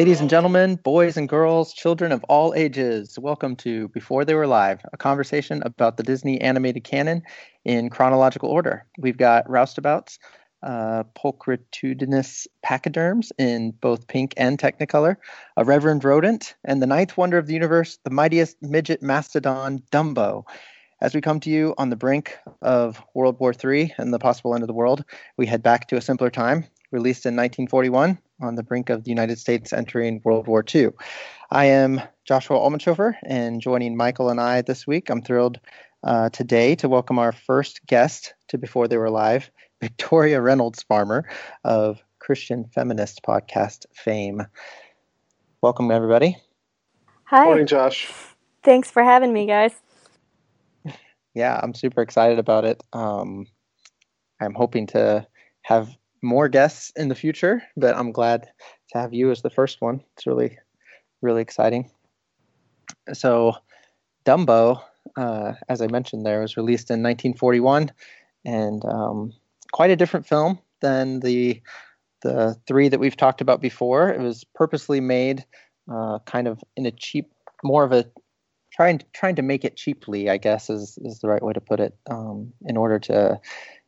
Ladies and gentlemen, boys and girls, children of all ages, welcome to Before They Were Live, a conversation about the Disney animated canon in chronological order. We've got roustabouts, uh, pulchritudinous pachyderms in both pink and technicolor, a reverend rodent, and the ninth wonder of the universe, the mightiest midget mastodon, Dumbo. As we come to you on the brink of World War III and the possible end of the world, we head back to a simpler time, released in 1941 on the brink of the United States entering World War II. I am Joshua Almanshofer, and joining Michael and I this week, I'm thrilled uh, today to welcome our first guest to Before They Were Live, Victoria Reynolds Farmer of Christian Feminist Podcast fame. Welcome, everybody. Hi. Morning, Josh. Thanks for having me, guys. Yeah, I'm super excited about it. Um, I'm hoping to have more guests in the future, but I'm glad to have you as the first one. It's really, really exciting. So, Dumbo, uh, as I mentioned, there was released in 1941, and um, quite a different film than the the three that we've talked about before. It was purposely made, uh, kind of in a cheap, more of a trying trying to make it cheaply, I guess is is the right way to put it, um, in order to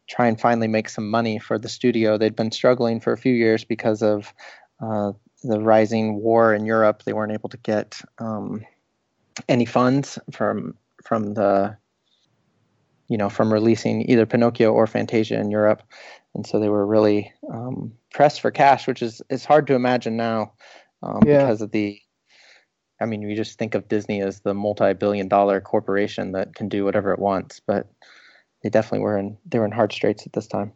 try and finally make some money for the studio. They'd been struggling for a few years because of uh, the rising war in Europe. They weren't able to get um, any funds from from the you know from releasing either Pinocchio or Fantasia in Europe, and so they were really um, pressed for cash, which is is hard to imagine now um, Yeah. because of the. I mean, you just think of Disney as the multi-billion-dollar corporation that can do whatever it wants, but they definitely were in they were in hard straits at this time.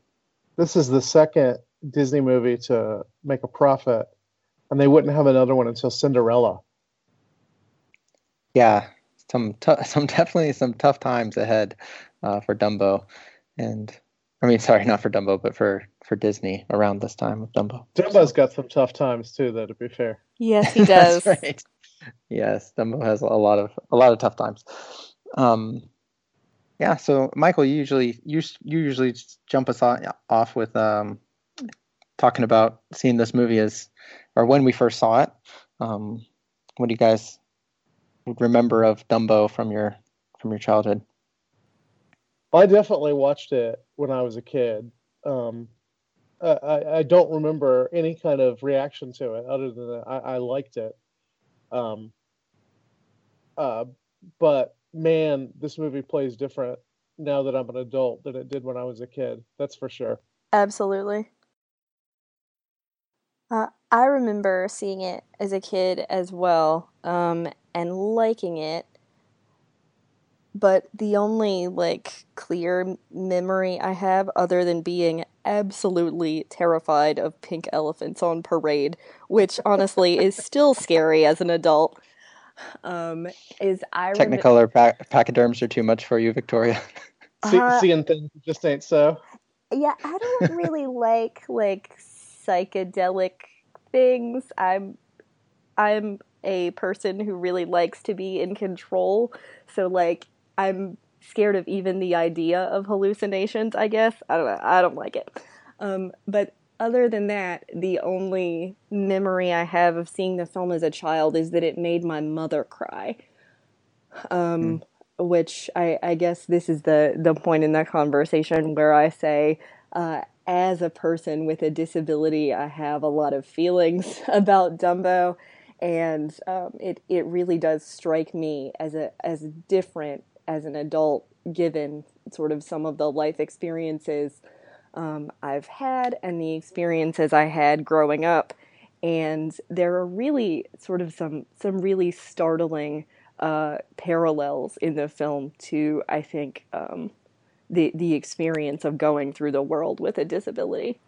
This is the second Disney movie to make a profit, and they wouldn't have another one until Cinderella. Yeah, some tou some definitely some tough times ahead uh, for Dumbo, and I mean, sorry, not for Dumbo, but for for Disney around this time of Dumbo. Dumbo's got some tough times too, though. To be fair, Yes, he does. That's right. Yes, Dumbo has a lot of a lot of tough times. Um, yeah. So, Michael, you usually you you usually jump us off with um, talking about seeing this movie as or when we first saw it. Um, what do you guys remember of Dumbo from your from your childhood? I definitely watched it when I was a kid. Um, I, I, don't remember any kind of reaction to it other than I, I liked it. Um, uh, but man, this movie plays different now that I'm an adult than it did when I was a kid. That's for sure. Absolutely. Uh, I remember seeing it as a kid as well, um, and liking it. But the only like clear memory I have, other than being absolutely terrified of pink elephants on parade, which honestly is still scary as an adult, um, is I remember. Technicolor pa- pachyderms are too much for you, Victoria. See, Uh, seeing things just ain't so. Yeah, I don't really like like psychedelic things. I'm I'm a person who really likes to be in control. So like I'm scared of even the idea of hallucinations, I guess. I don't know. I don't like it. Um, but other than that, the only memory I have of seeing the film as a child is that it made my mother cry. Um, which I, I guess this is the, the point in that conversation where I say, uh, as a person with a disability, I have a lot of feelings about Dumbo, and um, it it really does strike me as a as different as an adult, given sort of some of the life experiences um, I've had and the experiences I had growing up, and there are really sort of some some really startling uh, parallels in the film to I think um, the the experience of going through the world with a disability.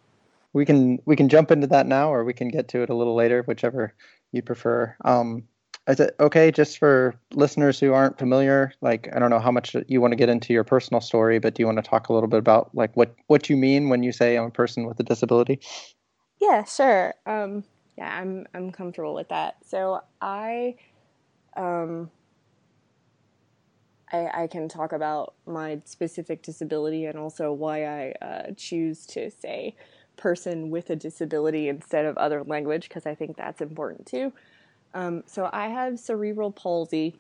we can we can jump into that now, or we can get to it a little later, whichever you prefer. Um, is it okay just for listeners who aren't familiar? Like, I don't know how much you want to get into your personal story, but do you want to talk a little bit about like what what you mean when you say I'm a person with a disability? Yeah, sure. Um, yeah, I'm I'm comfortable with that. So I, um, I, I can talk about my specific disability and also why I uh, choose to say person with a disability instead of other language because I think that's important too. Um, so I have cerebral palsy,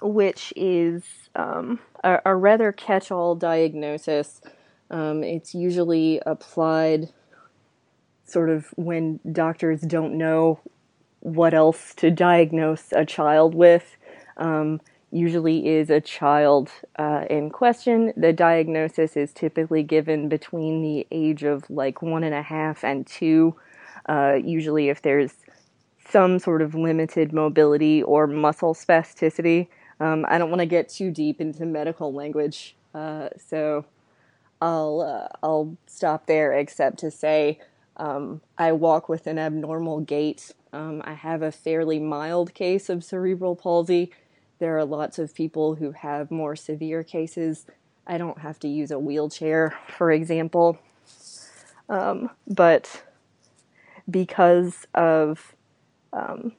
which is um, a, a, rather catch-all diagnosis. Um, it's usually applied sort of when doctors don't know what else to diagnose a child with. Um, usually is a child uh, in question. The diagnosis is typically given between the age of like one and a half and two. Uh, usually, if there's some sort of limited mobility or muscle spasticity. Um, I don't want to get too deep into medical language, uh, so I'll uh, I'll stop there. Except to say, um, I walk with an abnormal gait. Um, I have a fairly mild case of cerebral palsy. There are lots of people who have more severe cases. I don't have to use a wheelchair, for example. Um, but because of um,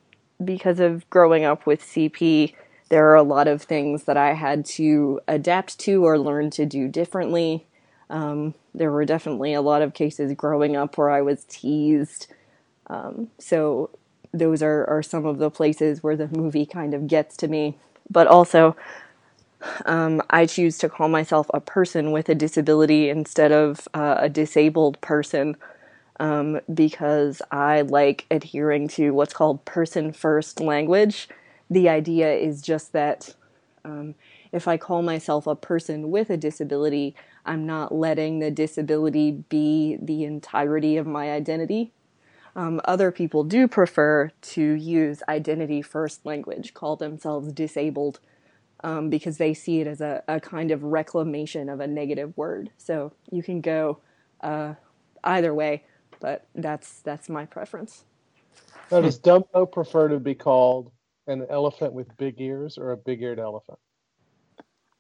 because of growing up with CP, there are a lot of things that I had to adapt to or learn to do differently. Um, there were definitely a lot of cases growing up where I was teased. Um, so those are, are some of the places where the movie kind of gets to me. But also, um, I choose to call myself a person with a disability instead of uh, a disabled person um, because I like adhering to what's called person first language. The idea is just that um, if I call myself a person with a disability, I'm not letting the disability be the entirety of my identity. Um, other people do prefer to use identity first language, call themselves disabled, um, because they see it as a, a, kind of reclamation of a negative word. So you can go uh, either way, but that's that's my preference. Now, does Dumbo prefer to be called an elephant with big ears or a big eared elephant?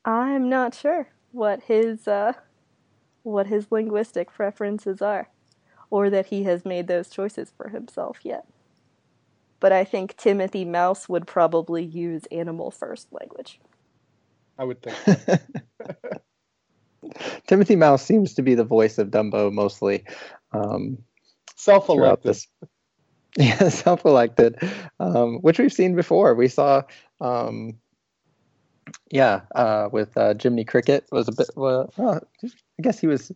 I'm not sure what his uh, what his linguistic preferences are or that he has made those choices for himself yet. But I think Timothy Mouse would probably use animal first language. I would think. So. Timothy Mouse seems to be the voice of Dumbo mostly. Um, self-elected. Yeah, self-elected, um, which we've seen before. We saw, um, yeah, uh, with uh, Jiminy Cricket was a bit. Well, I guess he was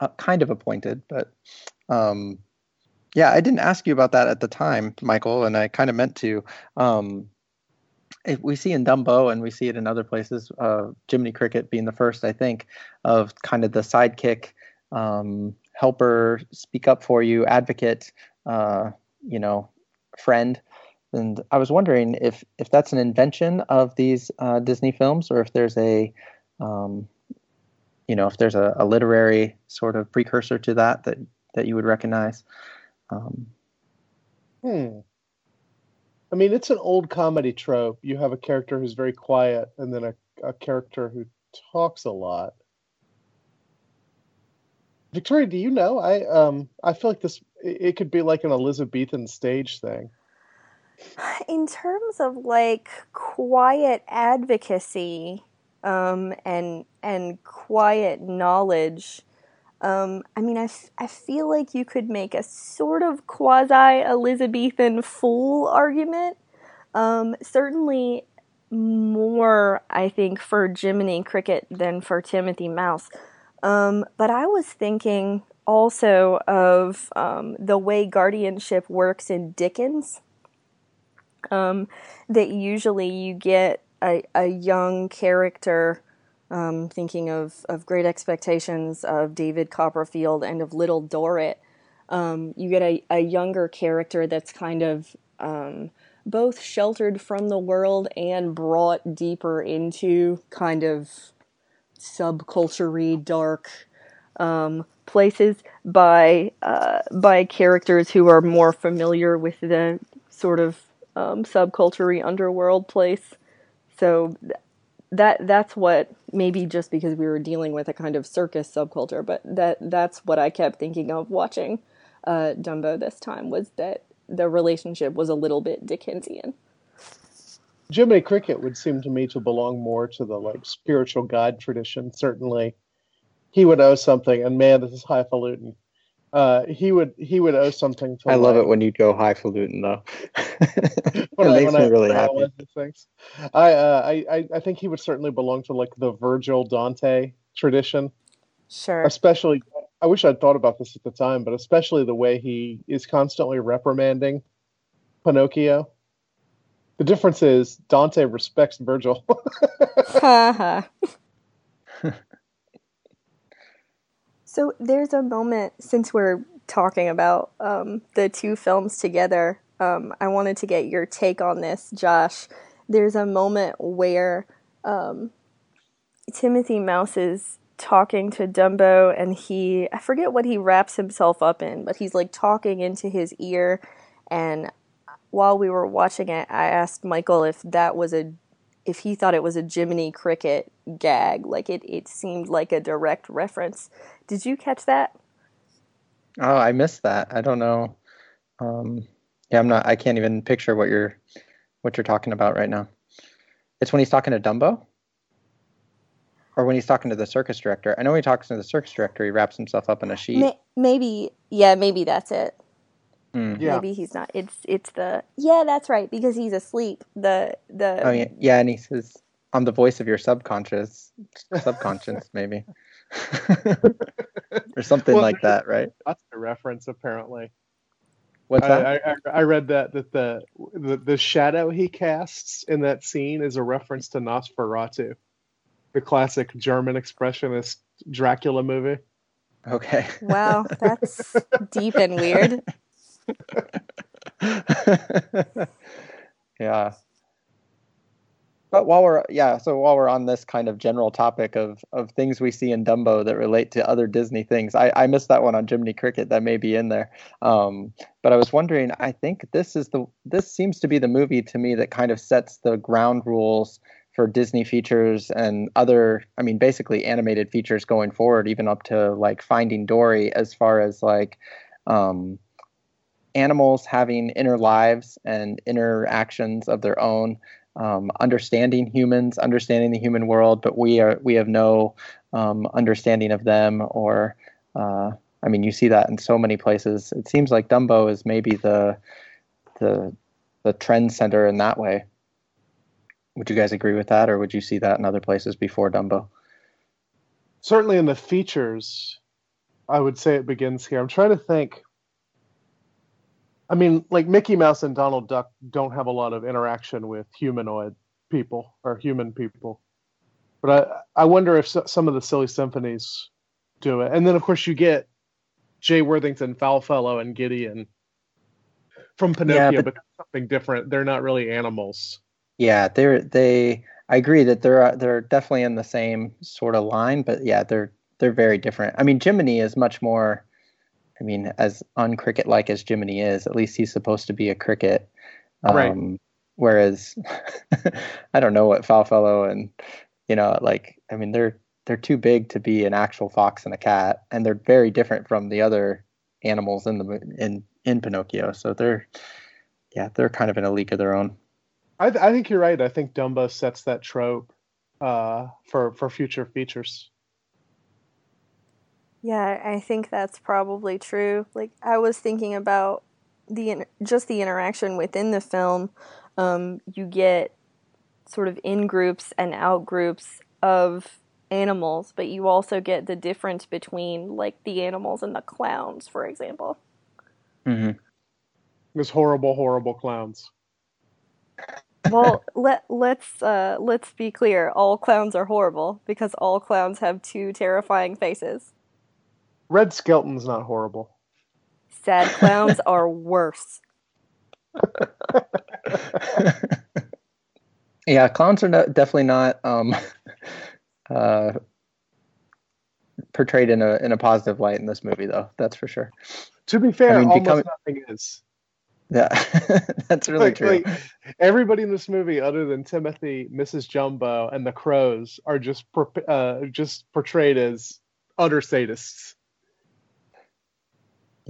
uh, kind of appointed, but um, yeah, I didn't ask you about that at the time, Michael, and I kind of meant to. Um, we see in Dumbo and we see it in other places, uh, Jiminy Cricket being the first, I think, of kind of the sidekick, um, helper, speak up for you, advocate, uh, you know, friend. And I was wondering if if that's an invention of these uh, Disney films, or if there's a, um, you know, if there's a, a literary sort of precursor to that that that you would recognize. Um, hmm. I mean, it's an old comedy trope. You have a character who's very quiet, and then a, a character who talks a lot. Victoria, do you know? I um I feel like this it could be like an Elizabethan stage thing. In terms of like quiet advocacy um, and and quiet knowledge, um, I mean, I, f- I feel like you could make a sort of quasi Elizabethan fool argument. Um, certainly more, I think, for Jiminy Cricket than for Timothy Mouse. Um, but I was thinking also of um, the way guardianship works in Dickens. Um, that usually you get a, a young character um, thinking of, of Great Expectations, of David Copperfield, and of Little Dorrit, um, you get a, a younger character that's kind of um, both sheltered from the world and brought deeper into kind of subculture dark um, places by uh, by characters who are more familiar with the sort of um, underworld place. So that that's what maybe just because we were dealing with a kind of circus subculture, but that that's what I kept thinking of watching uh, Dumbo this time was that the relationship was a little bit Dickensian. Jiminy Cricket would seem to me to belong more to the like spiritual god tradition. Certainly, he would owe something. And man, this is highfalutin. Uh, he would he would owe something to. I love like- it when you go highfalutin though. it when I- makes when me I- really happy. things. I, uh, I I I think he would certainly belong to like the Virgil Dante tradition, Sure. especially. I wish I'd thought about this at the time, but especially the way he is constantly reprimanding Pinocchio. The difference is Dante respects Virgil. So there's a moment since we're talking about um, the two films together. Um, I wanted to get your take on this, Josh. There's a moment where um, Timothy Mouse is talking to Dumbo, and he I forget what he wraps himself up in, but he's like talking into his ear. And while we were watching it, I asked Michael if that was a if he thought it was a Jiminy Cricket gag. Like it, it seemed like a direct reference. Did you catch that? Oh, I missed that. I don't know. Um, yeah, I'm not. I can't even picture what you're what you're talking about right now. It's when he's talking to Dumbo, or when he's talking to the circus director. I know when he talks to the circus director, he wraps himself up in a sheet. Maybe, yeah, maybe that's it. Hmm. Yeah. Maybe he's not. It's it's the yeah, that's right because he's asleep. The the Oh yeah, yeah, and he says, "I'm the voice of your subconscious, subconscious, maybe, or something Well, like that, right?" That's a reference, apparently. What's that? I, I, I read that that the, the the shadow he casts in that scene is a reference to Nosferatu, the classic German expressionist Dracula movie. okay. wow, that's deep and weird. yeah. But while we're yeah, so while we're on this kind of general topic of of things we see in Dumbo that relate to other Disney things, I, I missed that one on Jiminy Cricket. That may be in there. Um, but I was wondering. I think this is the this seems to be the movie to me that kind of sets the ground rules for Disney features and other. I mean, basically animated features going forward, even up to like Finding Dory, as far as like. Um, animals having inner lives and inner actions of their own um, understanding humans understanding the human world but we are we have no um, understanding of them or uh, i mean you see that in so many places it seems like dumbo is maybe the the the trend center in that way would you guys agree with that or would you see that in other places before dumbo Certainly in the features, I would say it begins here. I'm trying to think. I mean, like Mickey Mouse and Donald Duck don't have a lot of interaction with humanoid people or human people, but I I wonder if so, some of the silly symphonies do it. And then of course you get Jay Worthington, Foulfellow, and Gideon from Pinocchio, but- but, something different. They're not really animals. Yeah, they're they. I agree that they're uh, they're definitely in the same sort of line, but yeah, they're they're very different. I mean, Jiminy is much more. I mean, as uncricket like as Jiminy is, at least he's supposed to be a cricket. Um, Right. Whereas, I don't know what Foulfellow and you know, like I mean, they're they're too big to be an actual fox and a cat, and they're very different from the other animals in the in in Pinocchio. So they're yeah, they're kind of in a league of their own. I, th- I think you're right. I think Dumbo sets that trope uh, for for future features. Yeah, I think that's probably true. Like I was thinking about the just the interaction within the film. Um, you get sort of in groups and out groups of animals, but you also get the difference between like the animals and the clowns, for example. Mm-hmm. Those horrible, horrible clowns. Well, let let's uh, let's be clear. All clowns are horrible because all clowns have two terrifying faces. Red Skelton's not horrible. Sad clowns are worse. yeah, clowns are no, definitely not um, uh, portrayed in a in a positive light in this movie, though. That's for sure. To be fair, I mean, almost becoming- nothing is. Yeah, that's really Like- true. like, everybody in this movie, other than Timothy, Mrs. Jumbo, and the Crows, are just uh, just portrayed as utter sadists.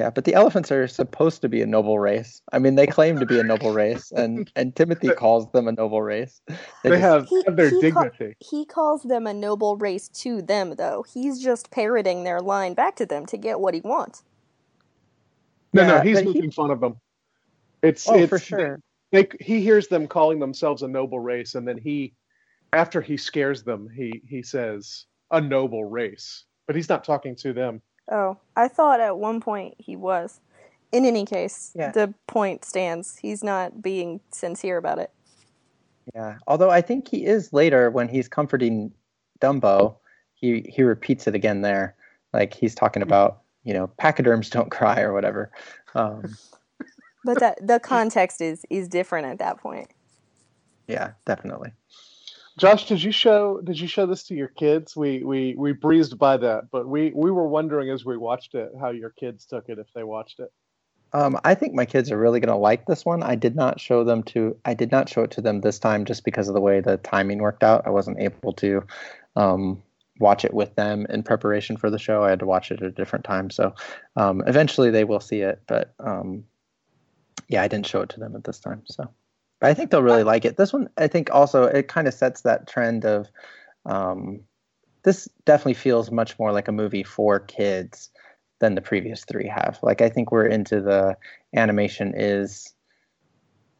Yeah, but the elephants are supposed to be a noble race. I mean, they claim to be a noble race, and and Timothy calls them a noble race. They just- have, He- have their he ca- dignity. He calls them a noble race to them, though. He's just parroting their line back to them to get what he wants. No, no, he's but he- making fun of them. It's oh, it's for sure. They, he hears them calling themselves a noble race, and then he, after he scares them, he he says a noble race, but he's not talking to them. Oh, I thought at one point he was. In any case, Yeah. the point stands. He's not being sincere about it. Yeah, although I think he is later when he's comforting Dumbo, he he repeats it again there, like he's talking about you know pachyderms don't cry or whatever. Um, But that the context is is different at that point. yeah, definitely. Josh, did you show did you show this to your kids? We we we breezed by that, but we we were wondering as we watched it how your kids took it if they watched it. Um, I think my kids are really going to like this one. I did not show them to. I did not show it to them this time just because of the way the timing worked out. I wasn't able to um, watch it with them in preparation for the show. I had to watch it at a different time. So um, eventually they will see it, but um, yeah, I didn't show it to them at this time. So but I think they'll really like it. This one, I think, also it kind of sets that trend of. Um, this definitely feels much more like a movie for kids than the previous three have. Like I think we're into the animation is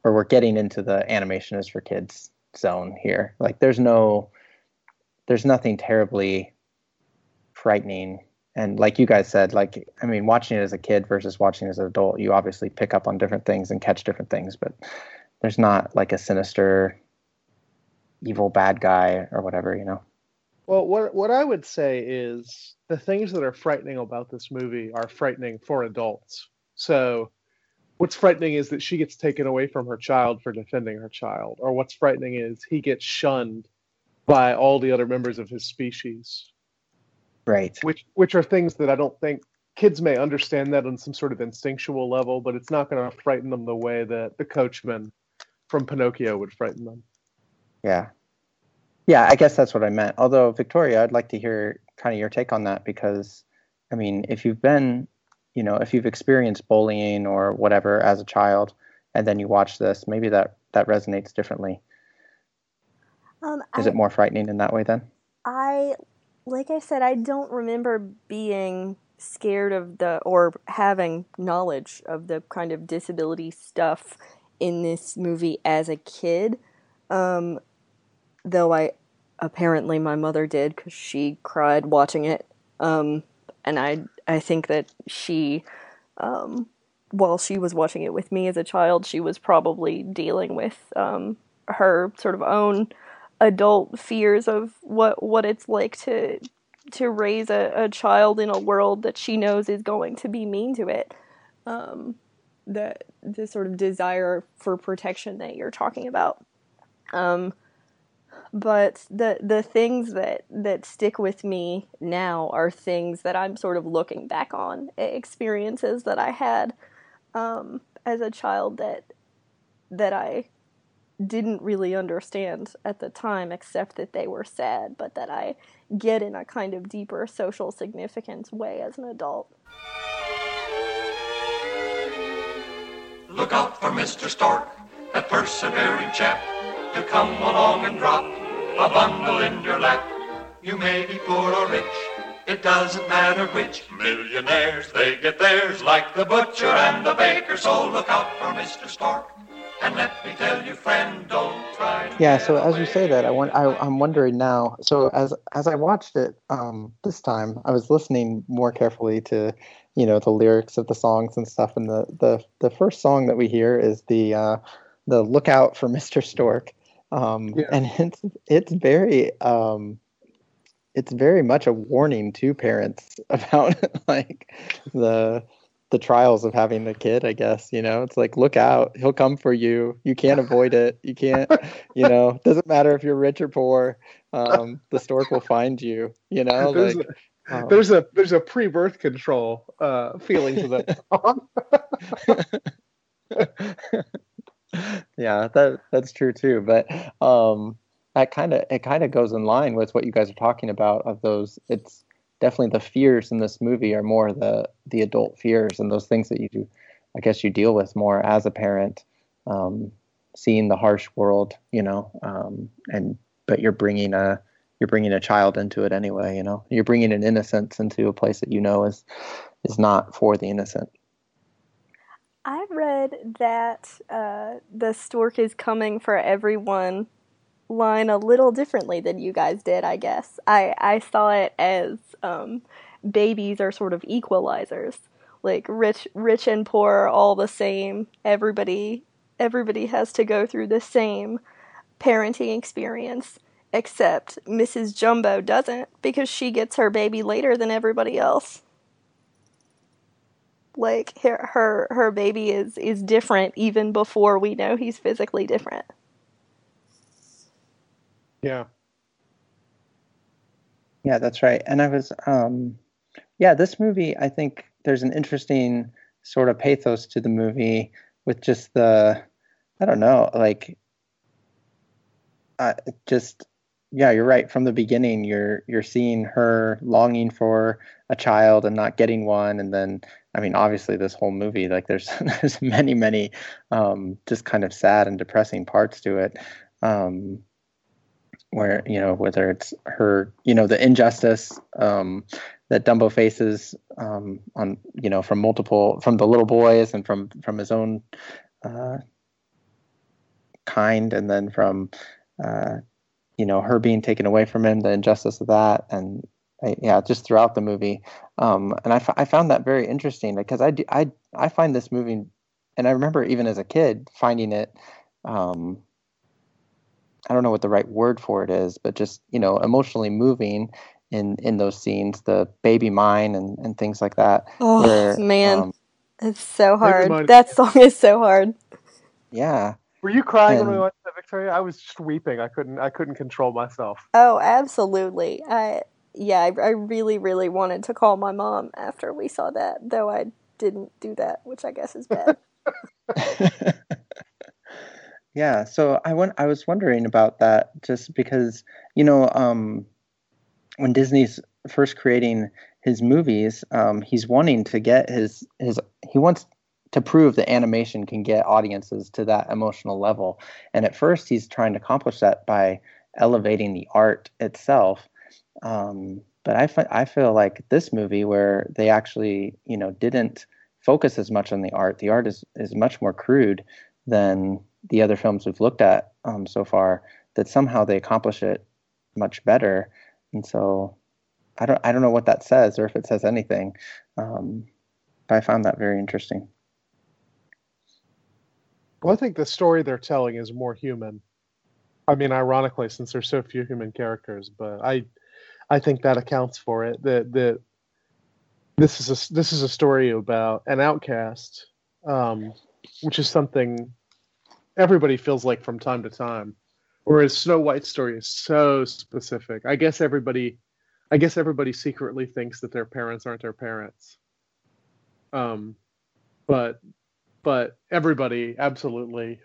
or we're getting into the animation is for kids zone here. Like there's no there's nothing terribly frightening and like you guys said like I mean watching it as a kid versus watching it as an adult you obviously pick up on different things and catch different things but there's not like a sinister evil bad guy or whatever, you know. Well, what what I would say is the things that are frightening about this movie are frightening for adults. So, what's frightening is that she gets taken away from her child for defending her child, or what's frightening is he gets shunned by all the other members of his species, Right. which which are things that I don't think kids may understand that on some sort of instinctual level, but it's not going to frighten them the way that the coachman from Pinocchio would frighten them. Yeah. Yeah, I guess that's what I meant. Although Victoria, I'd like to hear kind of your take on that because I mean, if you've been, you know, if you've experienced bullying or whatever as a child and then you watch this, maybe that that resonates differently. Um, Is I, it more frightening in that way then? I, like I said, I don't remember being scared of the or having knowledge of the kind of disability stuff in this movie as a kid. Um, though I apparently my mother did because she cried watching it. Um, and I I think that she, um, while she was watching it with me as a child, she was probably dealing with um, her sort of own adult fears of what what it's like to to raise a, a child in a world that she knows is going to be mean to it. Um, the the sort of desire for protection that you're talking about. Um, but the the things that that stick with me now are things that I'm sort of looking back on experiences that I had um, as a child that that I didn't really understand at the time, except that they were sad, but that I get in a kind of deeper social significance way as an adult. Look out for Mr. Stork, that persevering chap. He'll come along and drop a bundle in your lap. You may be poor or rich, it doesn't matter which. Millionaires, they get theirs like the butcher and the baker. So look out for Mr. Stork. And let me tell you, friend, don't try to Yeah, so as you say that, I want I, I'm wondering now. So as as I watched it um, this time, I was listening more carefully to, you know, the lyrics of the songs and stuff. And the the the first song that we hear is the uh, the "Lookout for Mr. Stork," um, Yeah. and it's it's very um, it's very much a warning to parents about like the the trials of having a kid i guess you know it's like look out he'll come for you you can't avoid it you can't you know doesn't matter if you're rich or poor um, the stork will find you you know like um, There's a there's a pre-birth control uh, feeling to that yeah, that that's true too. But um, that kind of it kind of goes in line with what you guys are talking about. Of those, it's definitely the fears in this movie are more the the adult fears and those things that you do. I guess you deal with more as a parent, um, seeing the harsh world, you know, um, and but you're bringing a you're bringing a child into it anyway. You know, you're bringing an innocence into a place that you know is is not for the innocent. I read that uh, the stork is coming for everyone line a little differently than you guys did. I guess I I saw it as um, babies are sort of equalizers, like rich rich and poor are all the same. Everybody everybody has to go through the same parenting experience, except Mrs. Jumbo doesn't because she gets her baby later than everybody else like her her her baby is is different even before we know he's physically different. Yeah. Yeah, that's right. And I was um yeah, this movie I think there's an interesting sort of pathos to the movie with just the I don't know, like uh, just yeah, you're right. From the beginning, you're you're seeing her longing for a child and not getting one, and then I mean, obviously, this whole movie, like, there's there's many, many, um, just kind of sad and depressing parts to it, um, where you know whether it's her, you know, the injustice um, that Dumbo faces um, on, you know, from multiple, from the little boys and from from his own uh, kind, and then from, uh, you know, her being taken away from him, the injustice of that, and I, yeah, just throughout the movie. Um, and I, f- I found that very interesting because I, do, I, I find this movie, and I remember even as a kid finding it, um, I don't know what the right word for it is, but just, you know, emotionally moving in, in those scenes, the baby mine and, and things like that. Oh, where, man. Um, it's so hard. That song is so hard. Yeah. Were you crying and, when we went to Victoria? I was just weeping. I couldn't. I couldn't control myself. Oh, absolutely. I yeah, I, I really, really wanted to call my mom after we saw that, though I didn't do that, which I guess is bad. yeah, so I went. I was wondering about that just because you know um, when Disney's first creating his movies, um, he's wanting to get his his he wants to prove that animation can get audiences to that emotional level, and at first he's trying to accomplish that by elevating the art itself um, but I, feel like this movie, where they actually, you know, didn't focus as much on the art, the art is, is much more crude than the other films we've looked at um, so far, that somehow they accomplish it much better. And so I don't, I don't know what that says or if it says anything, um, but I found that very interesting. Well, I think the story they're telling is more human. I mean, ironically, since there's so few human characters, but I I think that accounts for it. That that this is a this is a story about an outcast, um, which is something everybody feels like from time to time. Whereas Snow White's story is so specific. I guess everybody, I guess everybody secretly thinks that their parents aren't their parents. Um, but but everybody absolutely,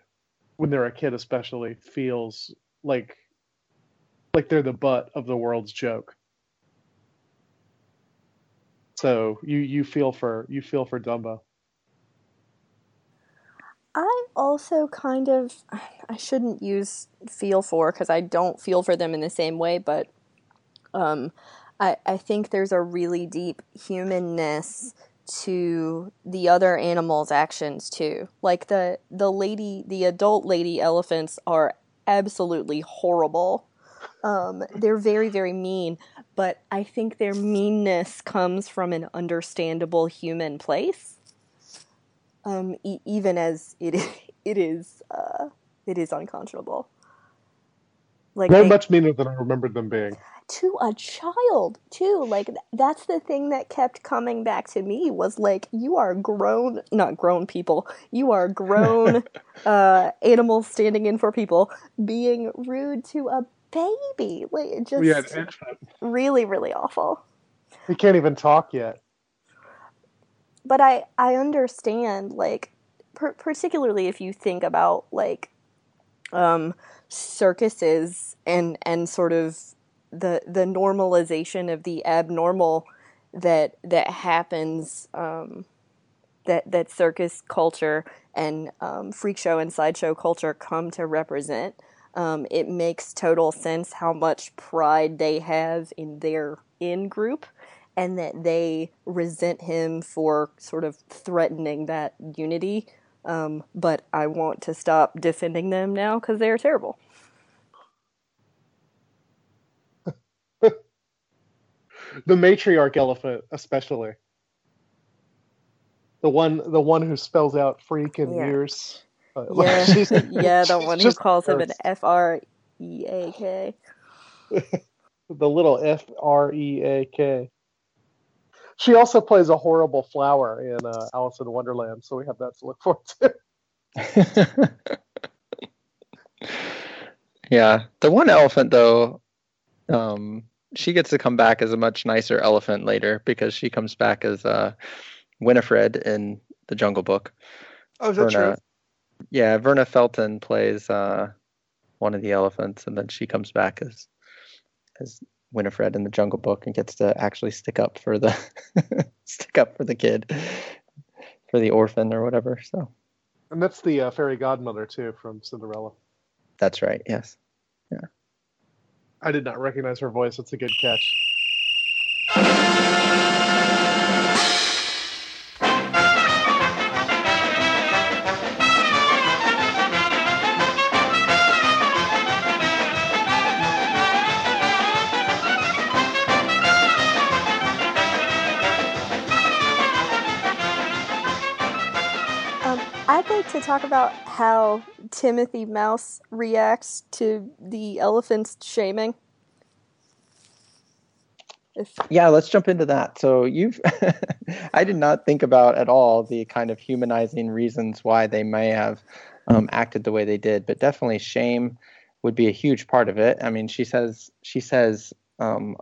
when they're a kid especially, feels like like they're the butt of the world's joke. So you you feel for you feel for Dumbo. I also kind of I shouldn't use feel for because I don't feel for them in the same way, but um, I I think there's a really deep humanness to the other animals' actions too. Like the the lady, the adult lady elephants are absolutely horrible um, they're very, very mean, but I think their meanness comes from an understandable human place. Um, e- even as it is, it is, uh, it is unconscionable. Like they're they, much meaner than I remembered them being. To a child, too. Like that's the thing that kept coming back to me was like, you are grown, not grown people. You are grown uh, animals standing in for people, being rude to a baby. Like just yeah, really, really awful. He can't even talk yet. But I I understand like per- particularly if you think about like um, circuses and and sort of the the normalization of the abnormal that that happens um, that that circus culture and um, freak show and sideshow culture come to represent. Um, it makes total sense how much pride they have in their in group and that they resent him for sort of threatening that unity. Um, but I want to stop defending them now because they're terrible. The matriarch elephant, especially the one, the one who spells out freak in Yeah. years. Uh, Yeah, she's- yeah, the she's one who just calls him an. F R E A K. the little F R E A K. She also plays a horrible flower in uh, Alice in Wonderland, so we have that to look forward to. yeah, the one elephant though, um, she gets to come back as a much nicer elephant later because she comes back as uh, Winifred in the Jungle Book. Oh, is that true? Yeah, Verna Felton plays uh, one of the elephants, and then she comes back as as Winifred in the Jungle Book and gets to actually stick up for the stick up for the kid, for the orphan or whatever. So And that's the uh, fairy godmother too from Cinderella. that's right. Yes. I did not recognize her voice. That's a good catch. Talk about how Timothy Mouse reacts to the elephant's shaming. If, Yeah, let's jump into that. So you've I did not think about at all the kind of humanizing reasons why they may have um, acted the way they did, but definitely shame would be a huge part of it. I mean, she says she says um,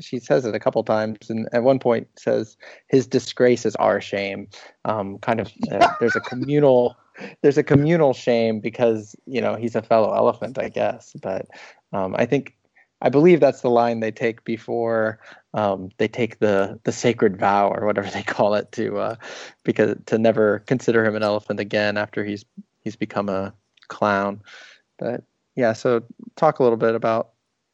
she says it a couple times, and at one point says his disgrace is our shame. Um, kind of uh, there's a communal there's a communal shame because you know he's a fellow elephant, I guess. But um, I think I believe that's the line they take before um, they take the the sacred vow or whatever they call it to uh, because to never consider him an elephant again after he's he's become a clown. But yeah, so talk a little bit about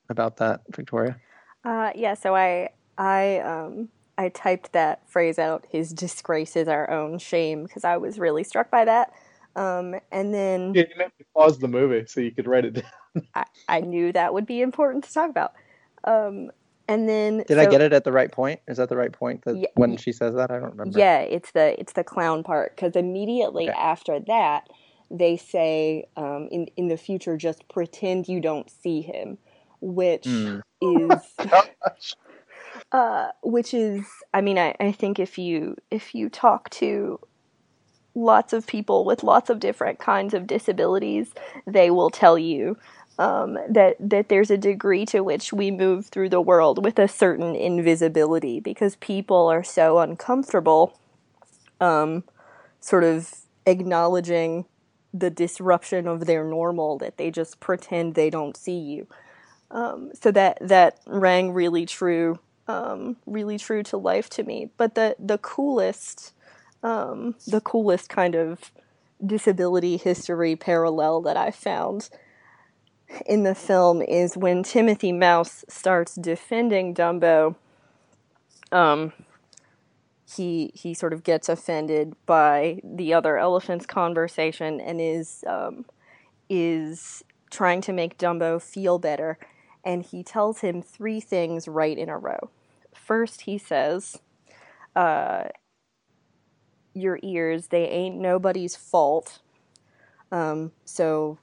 about that, Victoria. uh, yeah, so I I um, I typed that phrase out. His disgrace is our own shame because I was really struck by that. Um, and then Yeah, you made me pause the movie so you could write it down. I, I knew that would be important to talk about. Um, and then Did I get it at the right point? Is that the right point that Yeah, when she says that? I don't remember. Yeah, it's the it's the clown part because immediately Okay. after that they say um, in in the future just pretend you don't see him, which Hmm. is uh, which is I mean I, I think if you if you talk to lots of people with lots of different kinds of disabilities, they will tell you um, that that there's a degree to which we move through the world with a certain invisibility because people are so uncomfortable, um, sort of acknowledging the disruption of their normal that they just pretend they don't see you. Um, so that that rang really true, um, really true to life to me. But the the coolest, um, the coolest kind of disability history parallel that I found in the film is when Timothy Mouse starts defending Dumbo. Um, he he sort of gets offended by the other elephant's conversation and is um, is trying to make Dumbo feel better, and he tells him three things right in a row. First, he says, uh, "Your ears, they ain't nobody's fault." Um, so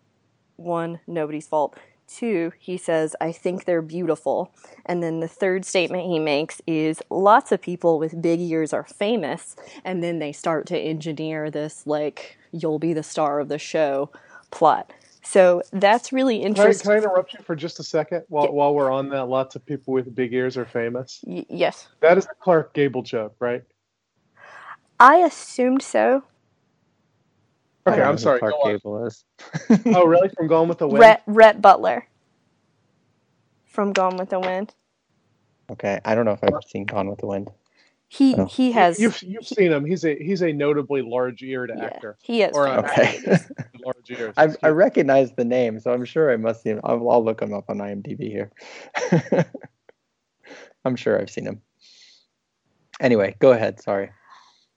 one, nobody's fault. Two, he says, I think they're beautiful. And then the third statement he makes is lots of people with big ears are famous. And then they start to engineer this, like, you'll be the star of the show plot. So that's really Can I, interesting. can I interrupt you for just a second while, Yeah. while we're on that? Lots of people with big ears are famous. Y- yes. That is a Clark Gable joke, right? I assumed so. Okay, I'm sorry. Clark Go on. Gable is. Oh, really? From Gone with the Wind? Rhett, Rhett Butler from Gone with the Wind. Okay, I don't know if I've seen Gone with the Wind. He Oh. he has You've you've seen him. He's a he's a notably large-eared yeah, actor. he is. Or, Okay. Large ears. I, I recognize the name, so I'm sure I must see him. I'll, I'll look him up on IMDb here. I'm sure I've seen him. Anyway, go ahead. Sorry.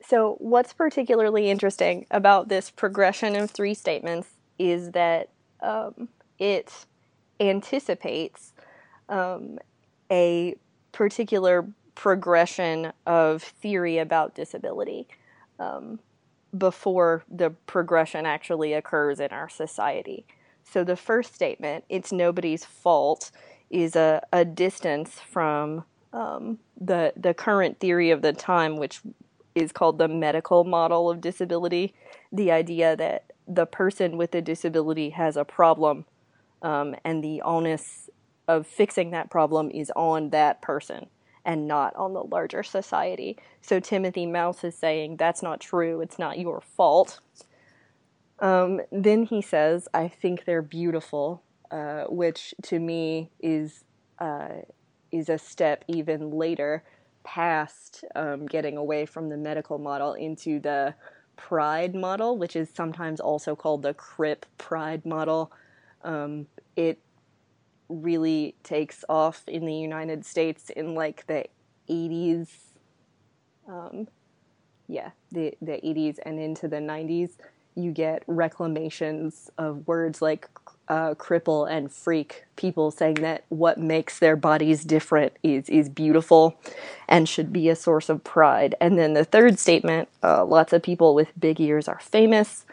So, what's particularly interesting about this progression of three statements is that um, it anticipates um, a particular progression of theory about disability um, before the progression actually occurs in our society. So, the first statement, it's nobody's fault, is a, a distance from um, the, the current theory of the time, which is called the medical model of disability. The idea that the person with a disability has a problem, um, and the onus of fixing that problem is on that person and not on the larger society. So Timothy Mouse is saying that's not true, it's not your fault. Um, then he says, I think they're beautiful, uh, which to me is, uh, is a step even later past um, getting away from the medical model into the pride model, which is sometimes also called the Crip pride model. Um, it really takes off in the United States in like the 80s. Um, yeah, the, the 80s and into the 90s. You get reclamations of words like uh, cripple and freak. People saying that what makes their bodies different is is beautiful, and should be a source of pride. And then the third statement: uh, lots of people with big ears are famous.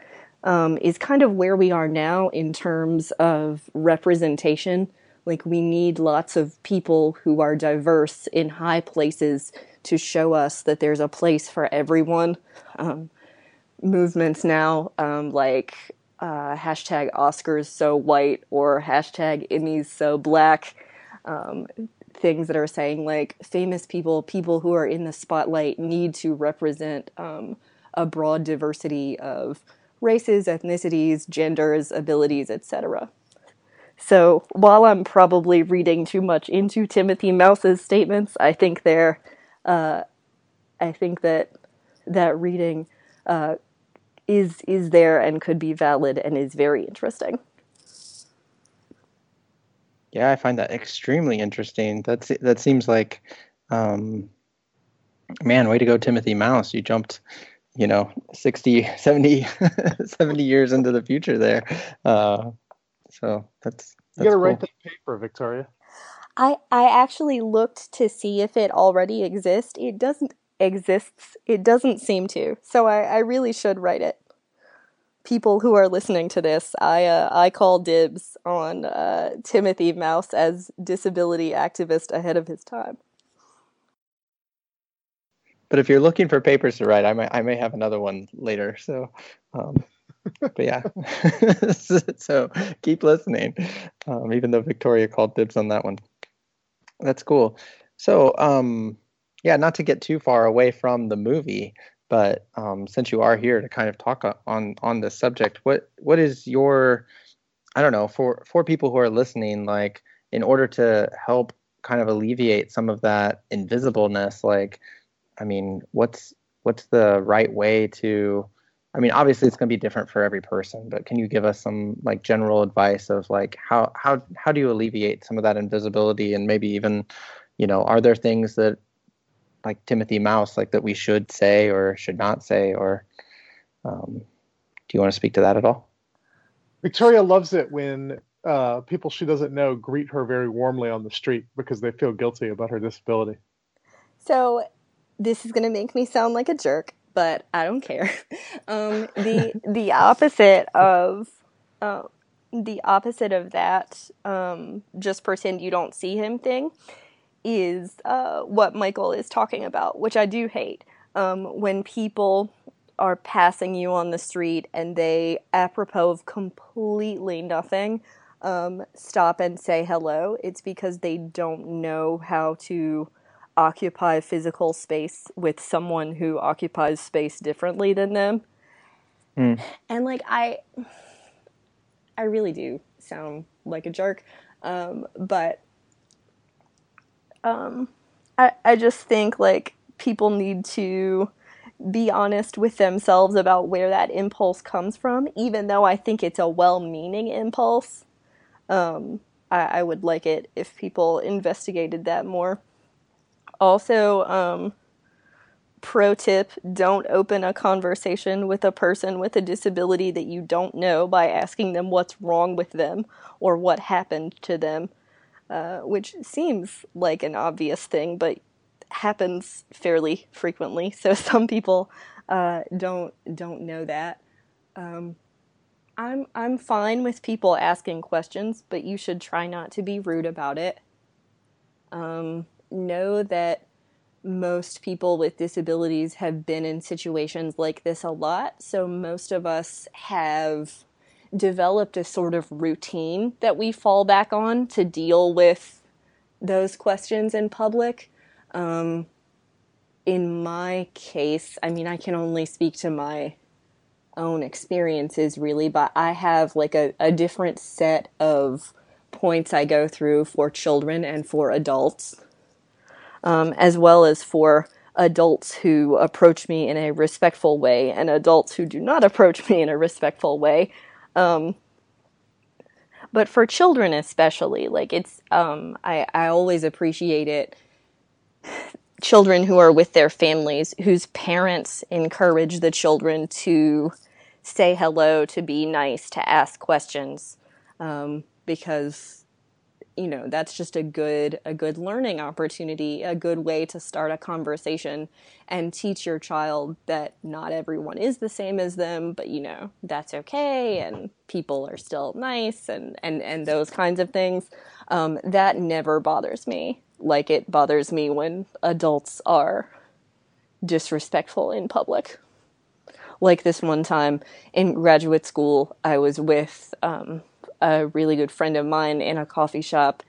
Um, is kind of where we are now in terms of representation. Like we need lots of people who are diverse in high places to show us that there's a place for everyone. Um, movements now, um, like uh, hashtag Oscars so white or hashtag Emmys so black. Um, things that are saying like famous people, people who are in the spotlight, need to represent um, a broad diversity of races, ethnicities, genders, abilities, etc. So while I'm probably reading too much into Timothy Mouse's statements, I think they're, uh, I think that that reading uh, is is there and could be valid and is very interesting. Yeah, I find that extremely interesting. That's that seems like, um, man, way to go, Timothy Mouse. You jumped, you know, 60, 70, 70 years into the future there. Uh, so that's, You that's gotta cool. write that paper, Victoria. I I actually looked to see if it already exists. It doesn't exists. It doesn't seem to. So I, I really should write it. People who are listening to this, I uh, I call dibs on uh, Timothy Mouse as disability activist ahead of his time. But if you're looking for papers to write, I may I may have another one later. So, um, but yeah, so keep listening. Um, even though Victoria called dibs on that one, that's cool. So, um, yeah, not to get too far away from the movie, but um, since you are here to kind of talk on on this subject, what what is your I don't know for for people who are listening, like in order to help kind of alleviate some of that invisibleness, like I mean, what's what's the right way to I mean, obviously it's going to be different for every person, but can you give us some like general advice of like how how how do you alleviate some of that invisibility and maybe even, you know, are there things that like Timothy Mouse like that we should say or should not say or um, do you want to speak to that at all? Victoria loves it when uh, people she doesn't know greet her very warmly on the street because they feel guilty about her disability. So this is going to make me sound like a jerk, but I don't care. Um, the the opposite of uh, the opposite of that, um, just pretend you don't see him thing, is uh, what Michael is talking about, which I do hate. Um, when people are passing you on the street and they, apropos of completely nothing, um, stop and say hello, it's because they don't know how to occupy physical space with someone who occupies space differently than them. Mm. And like I I really do sound like a jerk. Um, but um, I I just think like people need to be honest with themselves about where that impulse comes from, even though I think it's a well meaning impulse. Um, I, I, would like it if people investigated that more. Also, um, pro tip don't open a conversation with a person with a disability that you don't know by asking them what's wrong with them or what happened to them, uh, which seems like an obvious thing, but happens fairly frequently. So some people uh, don't don't know that. Um, I'm I'm fine with people asking questions, but you should try not to be rude about it. Um, know that most people with disabilities have been in situations like this a lot, so most of us have developed a sort of routine that we fall back on to deal with those questions in public. Um, in my case, I mean, I can only speak to my own experiences really, but I have like a, a different set of points I go through for children and for adults, um, as well as for adults who approach me in a respectful way and adults who do not approach me in a respectful way. Um, but for children especially, like it's, um, I, I always appreciate it. Children who are with their families whose parents encourage the children to say hello, to be nice, to ask questions, um, because you know that's just a good a good learning opportunity, a good way to start a conversation and teach your child that not everyone is the same as them, but you know that's okay, and people are still nice, and and and those kinds of things. Um, that never bothers me like it bothers me when adults are disrespectful in public. Like this one time in graduate school, I was with um, a really good friend of mine in a coffee shop,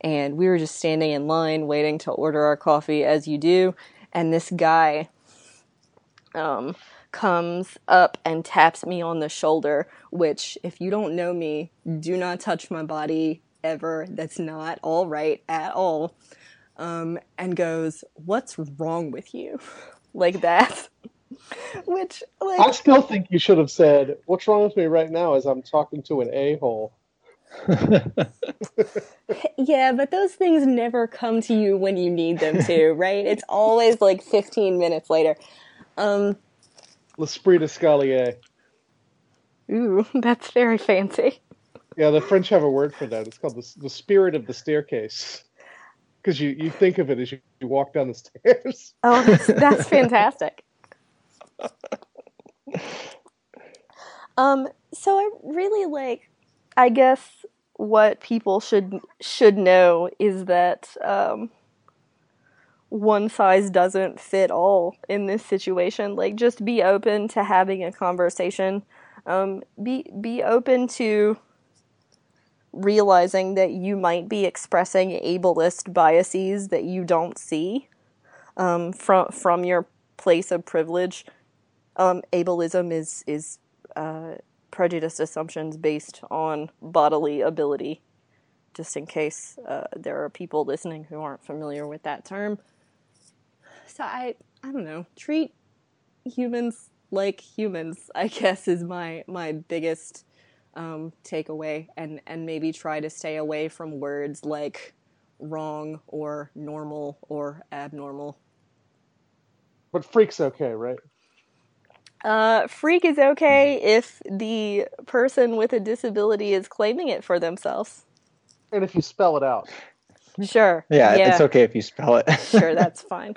and we were just standing in line waiting to order our coffee, as you do. And this guy um, comes up and taps me on the shoulder, which, if you don't know me, do not touch my body ever. That's not all right at all. Um, and goes, What's wrong with you? like that. Which, like. I still think you should have said, What's wrong with me right now is I'm talking to an a hole. yeah, but those things never come to you when you need them to, right? It's always like 15 minutes later. Um, L'esprit d'escalier. Ooh, that's very fancy. Yeah, the French have a word for that. It's called the, the spirit of the staircase. Because you, you think of it as you, you walk down the stairs. Oh, that's, that's fantastic. Um, so I really like, I guess what people should should know is that um, one size doesn't fit all in this situation. Like, just be open to having a conversation. Um, be be open to realizing that you might be expressing ableist biases that you don't see um, from from your place of privilege. Um, ableism is is uh, prejudiced assumptions based on bodily ability. Just in case uh, there are people listening who aren't familiar with that term. So I I don't know. Treat humans like humans. I guess is my my biggest um, takeaway and, and maybe try to stay away from words like wrong or normal or abnormal. But freak's okay, right? Uh, freak is okay if the person with a disability is claiming it for themselves. And if you spell it out. Sure. Yeah, yeah. it's okay if you spell it. sure, that's fine.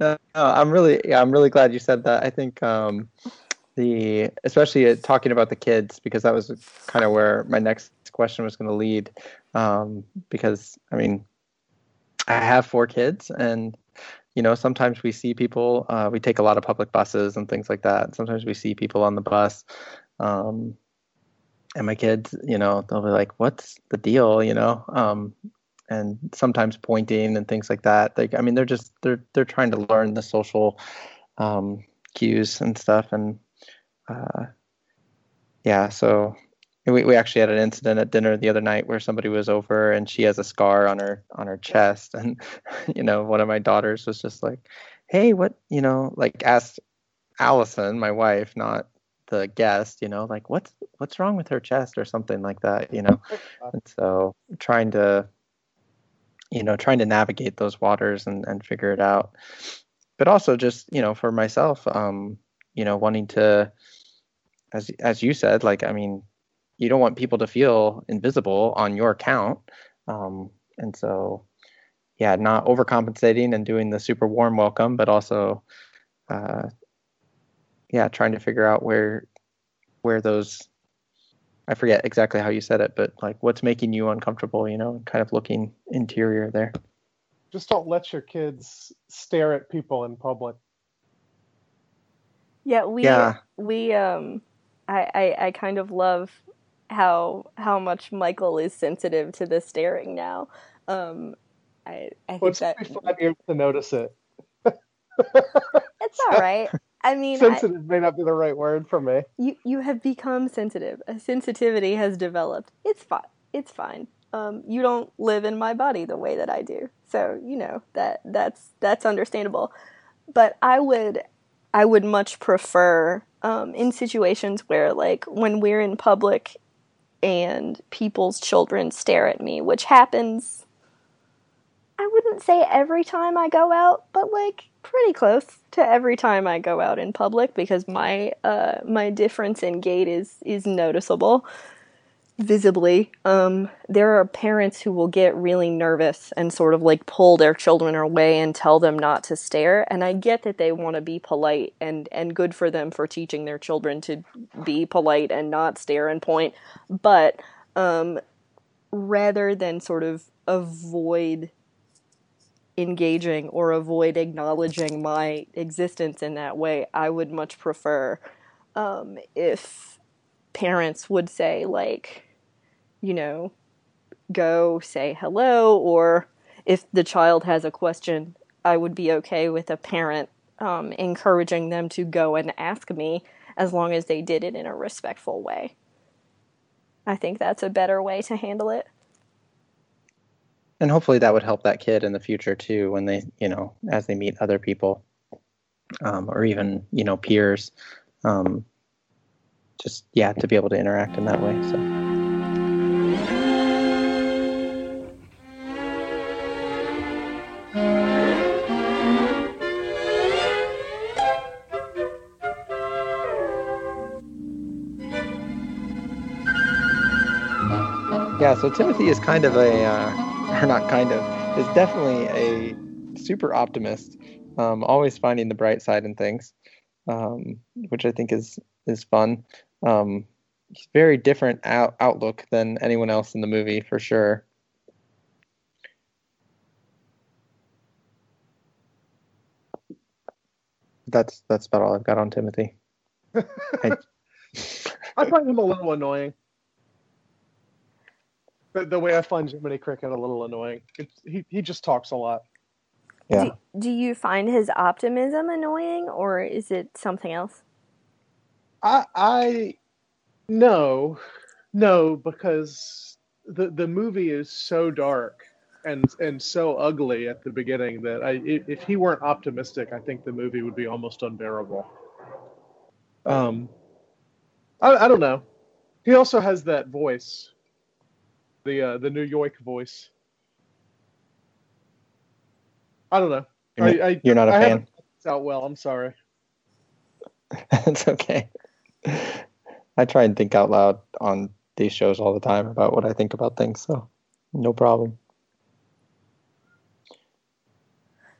No, I'm really, yeah, I'm really glad you said that. I think um, the especially uh, talking about the kids because that was kind of where my next question was going to lead um, because i mean i have four kids and you know sometimes we see people uh, we take a lot of public buses and things like that. Sometimes we see people on the bus um, and my kids you know they'll be like what's the deal? You know um, and sometimes pointing and things like that. Like i mean they're just they're they're trying to learn the social um, cues and stuff, and uh, yeah, so we we actually had an incident at dinner the other night where somebody was over and she has a scar on her on her chest, and you know one of my daughters was just like, "Hey, what you know?" Like asked Allison, my wife, not the guest, you know, like what's what's wrong with her chest or something like that, you know. and so trying to you know, trying to navigate those waters and, and figure it out. But also just, you know, for myself, um, you know, wanting to as as you said, like I mean, you don't want people to feel invisible on your account. Um, and so yeah, not overcompensating and doing the super warm welcome, but also uh, yeah, trying to figure out where where those I forget exactly how you said it, but like what's making you uncomfortable, you know, kind of looking interior there. Just don't let your kids stare at people in public. Yeah, we Yeah. we um I, I I kind of love how how much Michael is sensitive to the staring now. Um I I think Well, it that five years to notice it. it's all right. I mean, I, Sensitive may not be the right word for me. you you have become sensitive. A sensitivity has developed. It's fine. It's fine. Um, you don't live in my body the way that I do, so you know that that's that's understandable. But I would I would much prefer um, in situations where like when we're in public and people's children stare at me, which happens. I wouldn't say every time I go out, but like pretty close to every time I go out in public because my uh my difference in gait is is noticeable visibly. Um there are parents who will get really nervous and sort of like pull their children away and tell them not to stare and I get that they want to be polite and and good for them for teaching their children to be polite and not stare and point, but um rather than sort of avoid engaging or avoid acknowledging my existence in that way, I would much prefer um, if parents would say, like, you know, go say hello, or if the child has a question, I would be okay with a parent um, encouraging them to go and ask me as long as they did it in a respectful way. I think that's a better way to handle it. And hopefully that would help that kid in the future too when they, you know, as they meet other people um, or even, you know, peers. Um, just, yeah, to be able to interact in that way. So. Yeah, so Timothy is kind of a, uh, or not kind of, is definitely a super optimist, um, always finding the bright side in things, um, which I think is is fun. Um, he's very different out- outlook than anyone else in the movie for sure. That's that's about all I've got on Timothy. I- I find him a little annoying. The, the way I find Jiminy Cricket a little annoying. It's, he he just talks a lot. Yeah. Do, do you find his optimism annoying or is it something else? I I no no because the the movie is so dark and and so ugly at the beginning that I if if he weren't optimistic, I think the movie would be almost unbearable. Um, I I don't know. He also has that voice, the uh, the New York voice. I don't know. You're, I, I you're not a I fan. it's out well. I'm sorry. it's okay. I try and think out loud on these shows all the time about what I think about things, so no problem.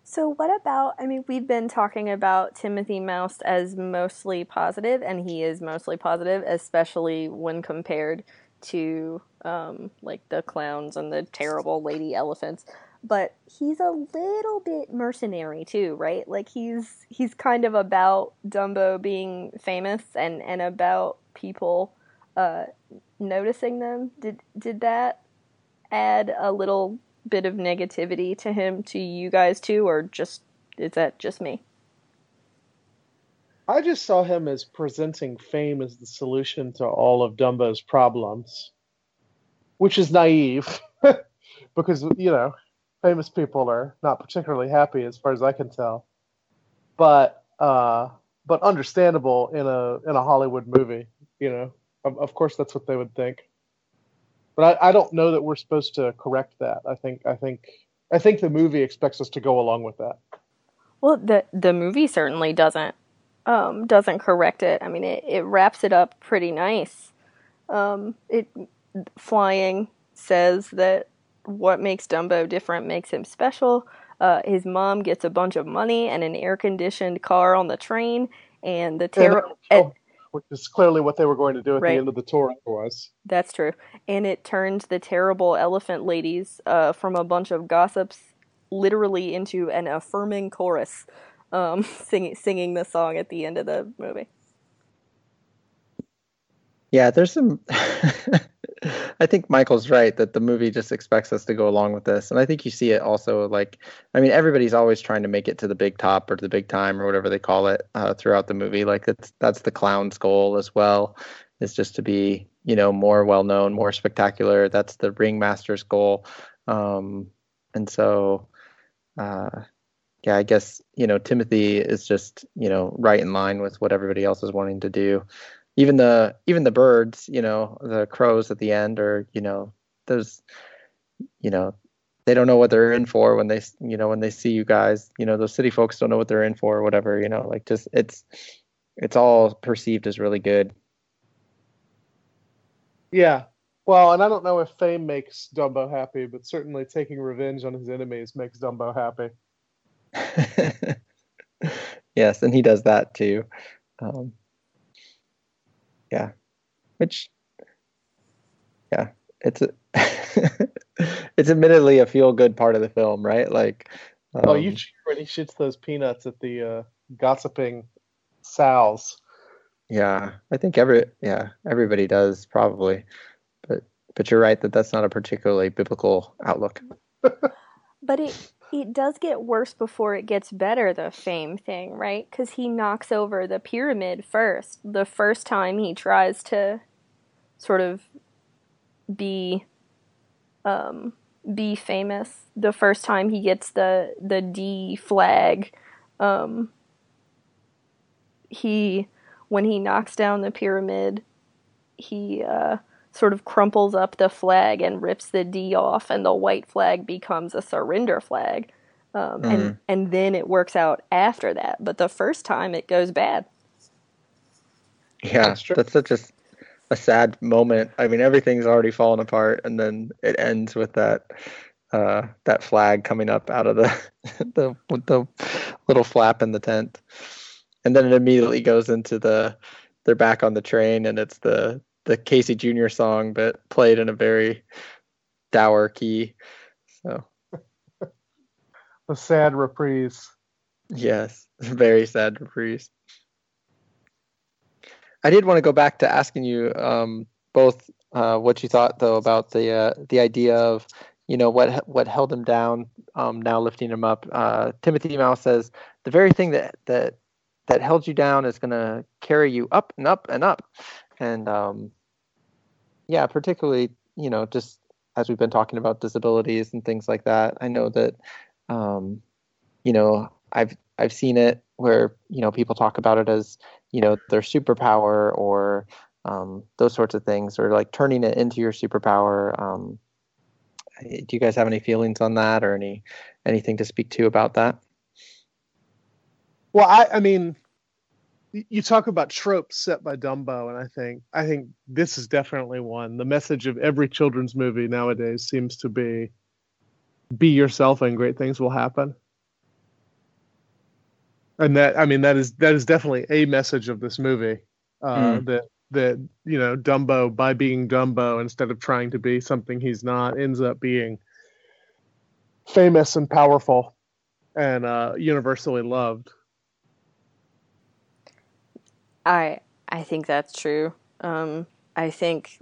So, what about? I mean, we've been talking about Timothy Mouse as mostly positive, and he is mostly positive, especially when compared to um, like the clowns and the terrible lady elephants. But he's a little bit mercenary too, right? Like he's he's kind of about Dumbo being famous and and about people uh, noticing them. Did did that add a little bit of negativity to him to you guys too or just is that just me I just saw him as presenting fame as the solution to all of Dumbo's problems, which is naive because, you know, famous people are not particularly happy as far as I can tell. But, uh, but understandable in a in a Hollywood movie, you know. Of, of course, that's what they would think. But I, I don't know that we're supposed to correct that. I think I think I think the movie expects us to go along with that. Well, the the movie certainly doesn't um, doesn't correct it. I mean, it, it wraps it up pretty nice. Um, it flying says that what makes Dumbo different makes him special. Uh, his mom gets a bunch of money and an air conditioned car on the train, and the terror. oh, which is clearly what they were going to do at Right. the end of the tour. Was That's true. And it turned the terrible elephant ladies uh, from a bunch of gossips literally into an affirming chorus um, singing, singing the song at the end of the movie. Yeah, there's some. I think Michael's right that the movie just expects us to go along with this, and I think you see it also. Like, I mean, everybody's always trying to make it to the big top or to the big time or whatever they call it uh, throughout the movie. Like, that's that's the clown's goal as well, is just to be you know more well known, more spectacular. That's the ringmaster's goal, um, and so. Uh, yeah, I guess you know Timothy is just you know right in line with what everybody else is wanting to do. Even the even the birds, you know, the crows at the end, or you know, those, you know, they don't know what they're in for when they you know when they see you guys. You know, those city folks don't know what they're in for, or whatever. You know, like just it's it's all perceived as really good. yeah. Well, and I don't know if fame makes Dumbo happy, but certainly taking revenge on his enemies makes Dumbo happy. yes, and he does that too. Um, yeah, which, yeah, it's a, it's admittedly a feel good part of the film, right? Like, um, oh, you cheer when he shoots those peanuts at the uh, gossiping sows. yeah, I think every yeah everybody does probably, but but you're right that that's not a particularly biblical outlook. But it it does get worse before it gets better, the fame thing, right? Because he knocks over the pyramid first. The first time he tries to sort of be um, be famous. The first time he gets the the D flag, um, he when he knocks down the pyramid, he uh, sort of crumples up the flag and rips the D off, and the white flag becomes a surrender flag. Um, and and then it works out after that. But the first time it goes bad. Yeah, That's true. that's such a, a sad moment. I mean, everything's already fallen apart, and then it ends with that uh, that flag coming up out of the the the little flap in the tent, and then it immediately goes into the they're back on the train, and it's the the Casey Jr. song, but played in a very dour key. So The sad reprise. Yes, very sad reprise. I did want to go back to asking you um, both uh, what you thought though about the uh, the idea of you know what what held him down um, now lifting him up. Uh, Timothy Mouse says the very thing that that that held you down is going to carry you up and up and up, and um, yeah, particularly you know just as we've been talking about disabilities and things like that. I know that um, you know I've I've seen it where you know people talk about it as you know their superpower or um, those sorts of things or like turning it into your superpower. Um, do you guys have any feelings on that or any anything to speak to about that? Well, I, I mean, you talk about tropes set by Dumbo, and I think I think this is definitely one. The message of every children's movie nowadays seems to be be yourself and great things will happen. And that I mean that is that is definitely a message of this movie. Uh, Mm. That that you know Dumbo by being Dumbo instead of trying to be something he's not ends up being famous and powerful and uh, universally loved. I I think that's true. Um, I think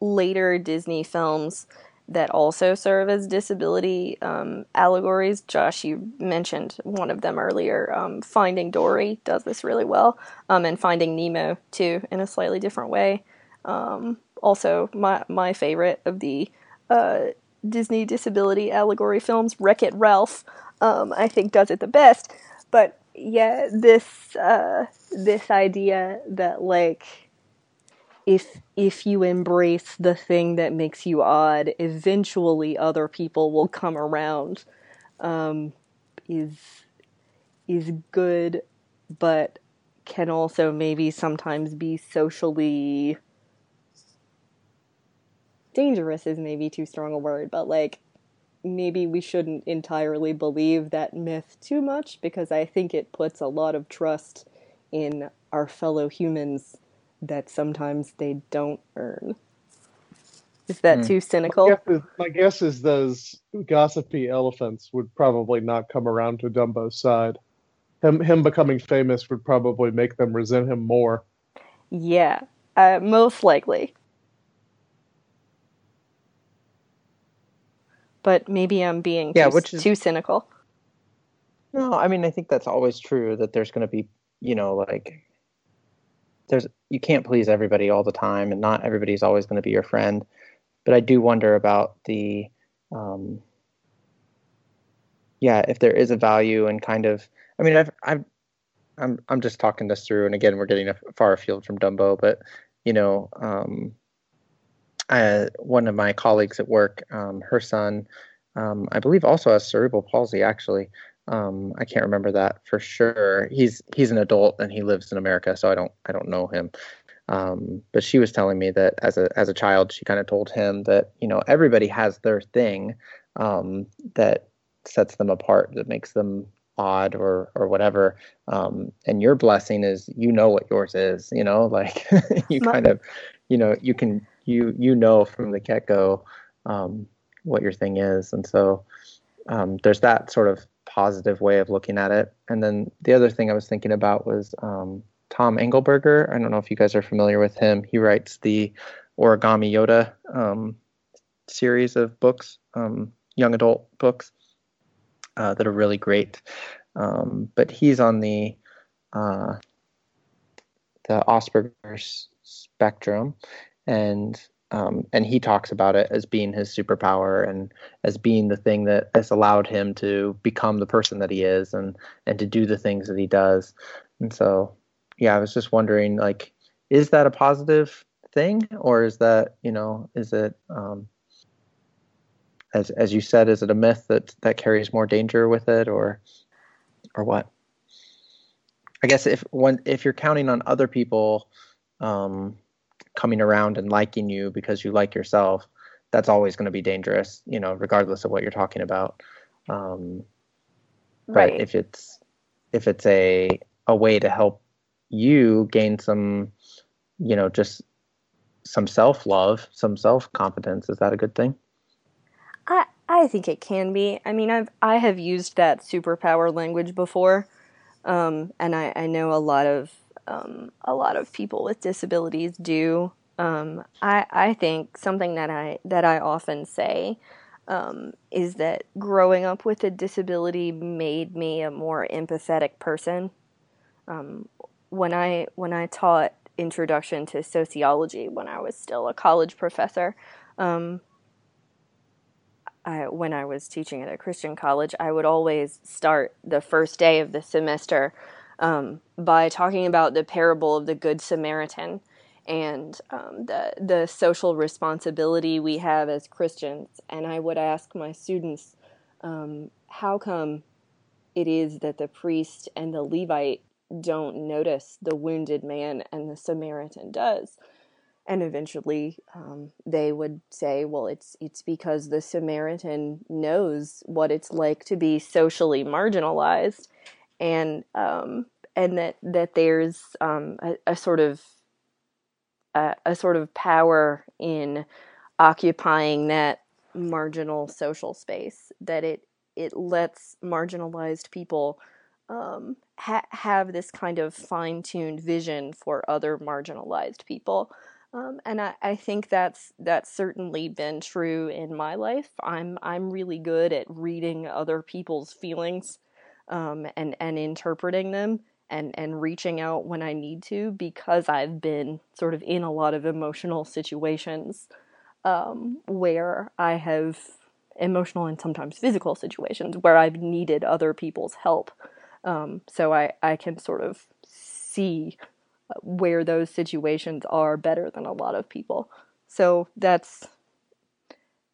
later Disney films that also serve as disability um, allegories. Josh, you mentioned one of them earlier. Um, Finding Dory does this really well, um, and Finding Nemo too, in a slightly different way. Um, also, my my favorite of the uh, Disney disability allegory films, Wreck It Ralph, um, I think does it the best. But yeah, this uh, this idea that like if if you embrace the thing that makes you odd, eventually other people will come around. Um, is is good, but can also maybe sometimes be socially dangerous. Is maybe too strong a word, but like maybe we shouldn't entirely believe that myth too much because I think it puts a lot of trust in our fellow humans that sometimes they don't earn. Is that Hmm. too cynical? My guess, is, my guess is those gossipy elephants would probably not come around to Dumbo's side. Him, him becoming famous would probably make them resent him more. Yeah, uh, most likely. But maybe I'm being Yeah, too, which is- too cynical. No, I mean I think that's always true that there's going to be, you know, like there's you can't please everybody all the time and not everybody's always going to be your friend. But I do wonder about the um yeah, if there is a value and kind of I mean I've I've I'm I'm just talking this through and again we're getting a far afield from Dumbo, but you know, um I, one of my colleagues at work, um, her son, um, I believe also has cerebral palsy actually. Um, I can't remember that for sure. He's he's an adult and he lives in America, so I don't I don't know him. Um, but she was telling me that as a as a child, she kind of told him that you know everybody has their thing um, that sets them apart, that makes them odd or or whatever. Um, and your blessing is you know what yours is. You know, like you kind of you know you can you you know from the get go um, what your thing is, and so um, there's that sort of positive way of looking at it. And then the other thing I was thinking about was um, Tom Angleberger. I don't know if you guys are familiar with him. He writes the Origami Yoda um, series of books, um, young adult books uh, that are really great. Um, but he's on the uh, the Asperger's spectrum, and um, and he talks about it as being his superpower and as being the thing that has allowed him to become the person that he is and and to do the things that he does. And so, yeah, I was just wondering, like, is that a positive thing, or is that you know, is it um, as as you said, is it a myth that that carries more danger with it, or or what? I guess if one if you're counting on other people um, coming around and liking you because you like yourself, that's always going to be dangerous, you know, regardless of what you're talking about. Um, but if it's if it's a a way to help you gain some, you know, just some self love, some self confidence, is that a good thing? I I think it can be. I mean, I've I have used that superpower language before, um, and I, I know a lot of um, a lot of people with disabilities do. Um, I I think something that I that I often say um, is that growing up with a disability made me a more empathetic person. Um, when I when I taught introduction to sociology when I was still a college professor. Um, I, when I was teaching at a Christian college, I would always start the first day of the semester um, by talking about the parable of the Good Samaritan and um, the the social responsibility we have as Christians. And I would ask my students, um, how come it is that the priest and the Levite don't notice the wounded man and the Samaritan does? and eventually um, they would say, "Well, it's it's because the Samaritan knows what it's like to be socially marginalized, and um, and that that there's um, a, a sort of a, sort of power in occupying that marginal social space that it it lets marginalized people." Um, ha- have this kind of fine-tuned vision for other marginalized people, Um, and I, I think that's that's certainly been true in my life. I'm I'm really good at reading other people's feelings um, and and interpreting them and and reaching out when I need to because I've been sort of in a lot of emotional situations um, where I have emotional and sometimes physical situations where I've needed other people's help. Um, so I I can sort of see where those situations are better than a lot of people. So that's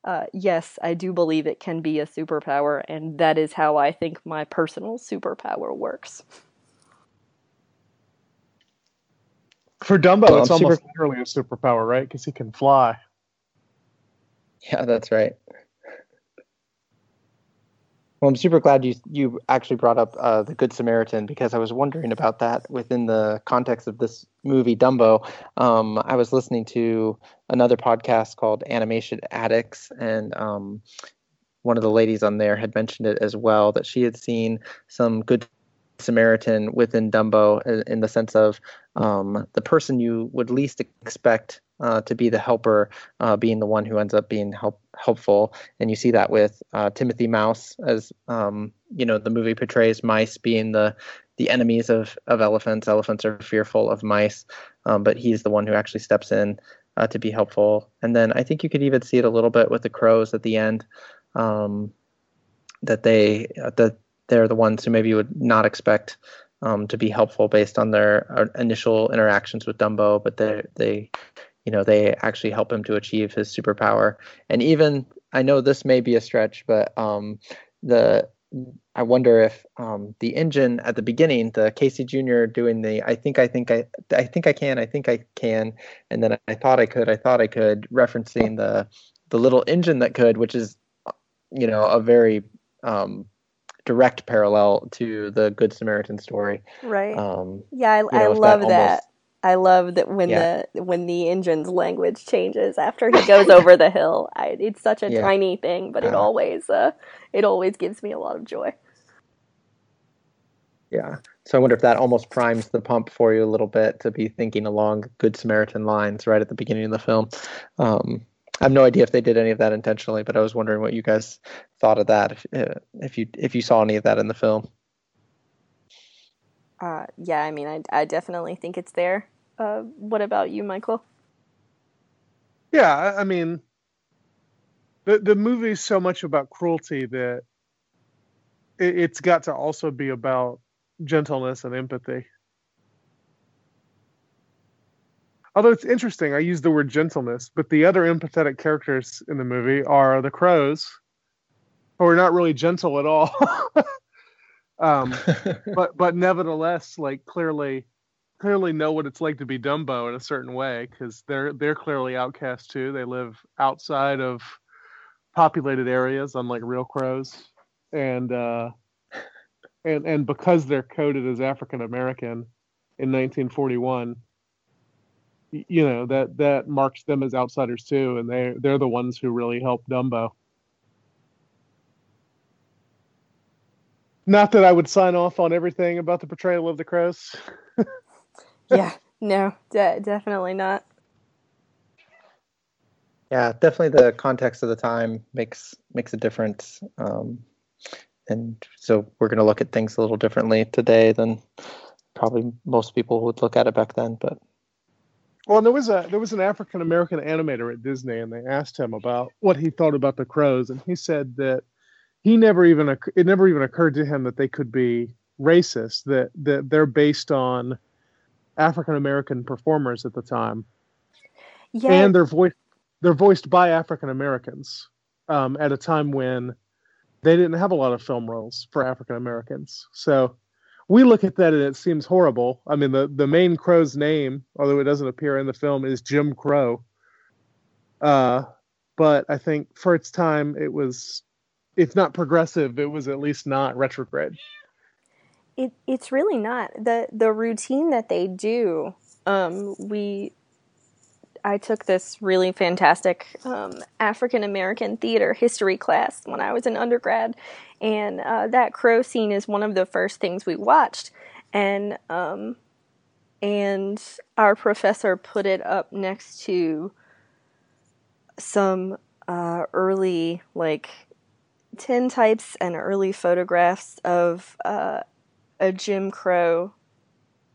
uh, yes, I do believe it can be a superpower, and that is how I think my personal superpower works. For Dumbo, well, it's I'm almost super... literally a superpower, right? Because he can fly. Yeah, that's right. Well, I'm super glad you you actually brought up uh, the Good Samaritan because I was wondering about that within the context of this movie Dumbo. Um, I was listening to another podcast called Animation Addicts, and um, one of the ladies on there had mentioned it as well that she had seen some Good Samaritan within Dumbo in the sense of um, the person you would least expect uh, to be the helper, uh, being the one who ends up being help, helpful. And you see that with uh, Timothy Mouse, as um, you know, the movie portrays mice being the the enemies of of elephants. Elephants are fearful of mice, um, but he's the one who actually steps in uh, to be helpful. And then I think you could even see it a little bit with the crows at the end, um, that they uh, that they're the ones who maybe you would not expect. Um, to be helpful based on their initial interactions with Dumbo, but they they you know they actually help him to achieve his superpower. And even i know this may be a stretch but um, the i wonder if um, the engine at the beginning the casey jr doing the i think i think i i think i can i think i can and then i thought i could i thought i could referencing the the little engine that could which is you know a very um, direct parallel to the good samaritan story. Right. Um, yeah i, I love that, that I love that when yeah. the when the engine's language changes after he goes over the hill. I, it's such a yeah. tiny thing, but it uh, always uh, it always gives me a lot of joy. Yeah. So I wonder if that almost primes the pump for you a little bit to be thinking along Good Samaritan lines right at the beginning of the film. Um, I have no idea if they did any of that intentionally, but I was wondering what you guys thought of that. If, uh, if you if you saw any of that in the film. Uh, yeah, I mean, I, I definitely think it's there. Uh, what about you, Michael? Yeah, I mean, the the movie's so much about cruelty that it, it's got to also be about gentleness and empathy. Although it's interesting, I use the word gentleness, but the other empathetic characters in the movie are the crows, who are not really gentle at all. um, but but nevertheless, like clearly, clearly know what it's like to be Dumbo in a certain way because they're they're clearly outcast too. They live outside of populated areas, unlike real crows, and uh, and and because they're coded as African American in 1941, you know that that marks them as outsiders too, and they they're the ones who really help Dumbo. Not that I would sign off on everything about the portrayal of the crows. yeah, no, de- definitely not. Yeah, definitely the context of the time makes makes a difference. Um, and so we're going to look at things a little differently today than probably most people would look at it back then. But well, there was a there was an African American animator at Disney, and they asked him about what he thought about the crows, and he said that he never even it never even occurred to him that they could be racist that that they're based on African American performers at the time. Yeah. And they're voiced they're voiced by African Americans um, at a time when they didn't have a lot of film roles for African Americans. So we look at that and it seems horrible. I mean, the, the main crow's name, although it doesn't appear in the film, is Jim Crow. Uh, but I think for its time, it was if not progressive, it was at least not retrograde. It it's really not the the routine that they do. Um, we I took this really fantastic um, African American theater history class when I was an undergrad, and uh, that crow scene is one of the first things we watched. And um, and our professor put it up next to some uh, early like tintypes and early photographs of uh, a Jim Crow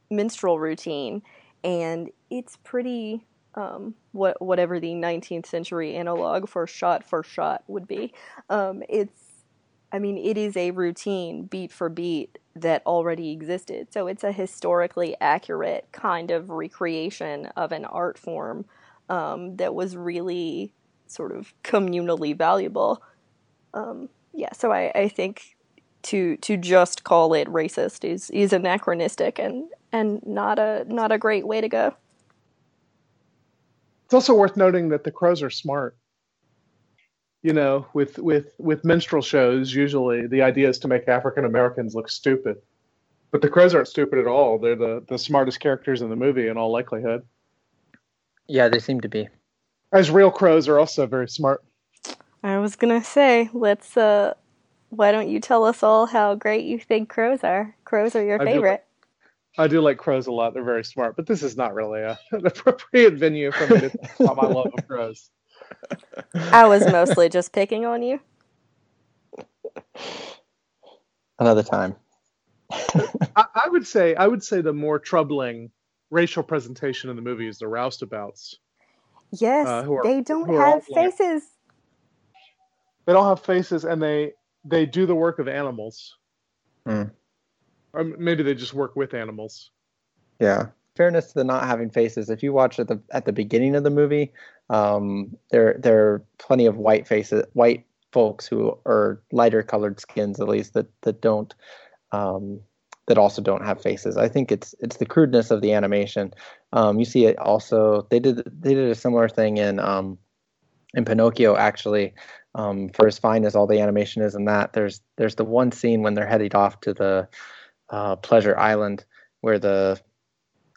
minstrel routine, and it's pretty um, what whatever the 19th century analog for shot for shot would be. Um, it's I mean, it is a routine beat for beat that already existed. So it's a historically accurate kind of recreation of an art form um, that was really sort of communally valuable. Um, yeah, so I, I think to to just call it racist is is anachronistic and and not a not a great way to go. It's also worth noting that the crows are smart you know, with with with minstrel shows, usually the idea is to make African Americans look stupid. But the crows aren't stupid at all. They're the the smartest characters in the movie in all likelihood. Yeah, they seem to be. As real crows are also very smart. I was gonna say, let's uh why don't you tell us all how great you think crows are? Crows are your I favorite. Do, I do like crows a lot. They're very smart, but this is not really a, an appropriate venue for me to talk about my love of crows. I was mostly just picking on you. Another time. I, I, would say I would say the more troubling racial presentation in the movie is the roustabouts. Yes, uh, are, they don't have faces. They don't have faces, and they they do the work of animals. Hmm. Or maybe they just work with animals. Yeah. Fairness to the not having faces. If you watch at the at the beginning of the movie, um, there there are plenty of white faces, white folks who are lighter colored skins, at least that that don't um, that also don't have faces. I think it's it's the crudeness of the animation. Um, you see it also. They did they did a similar thing in um, in Pinocchio actually. Um, for as fine as all the animation is in that, there's there's the one scene when they're headed off to the uh, Pleasure Island where the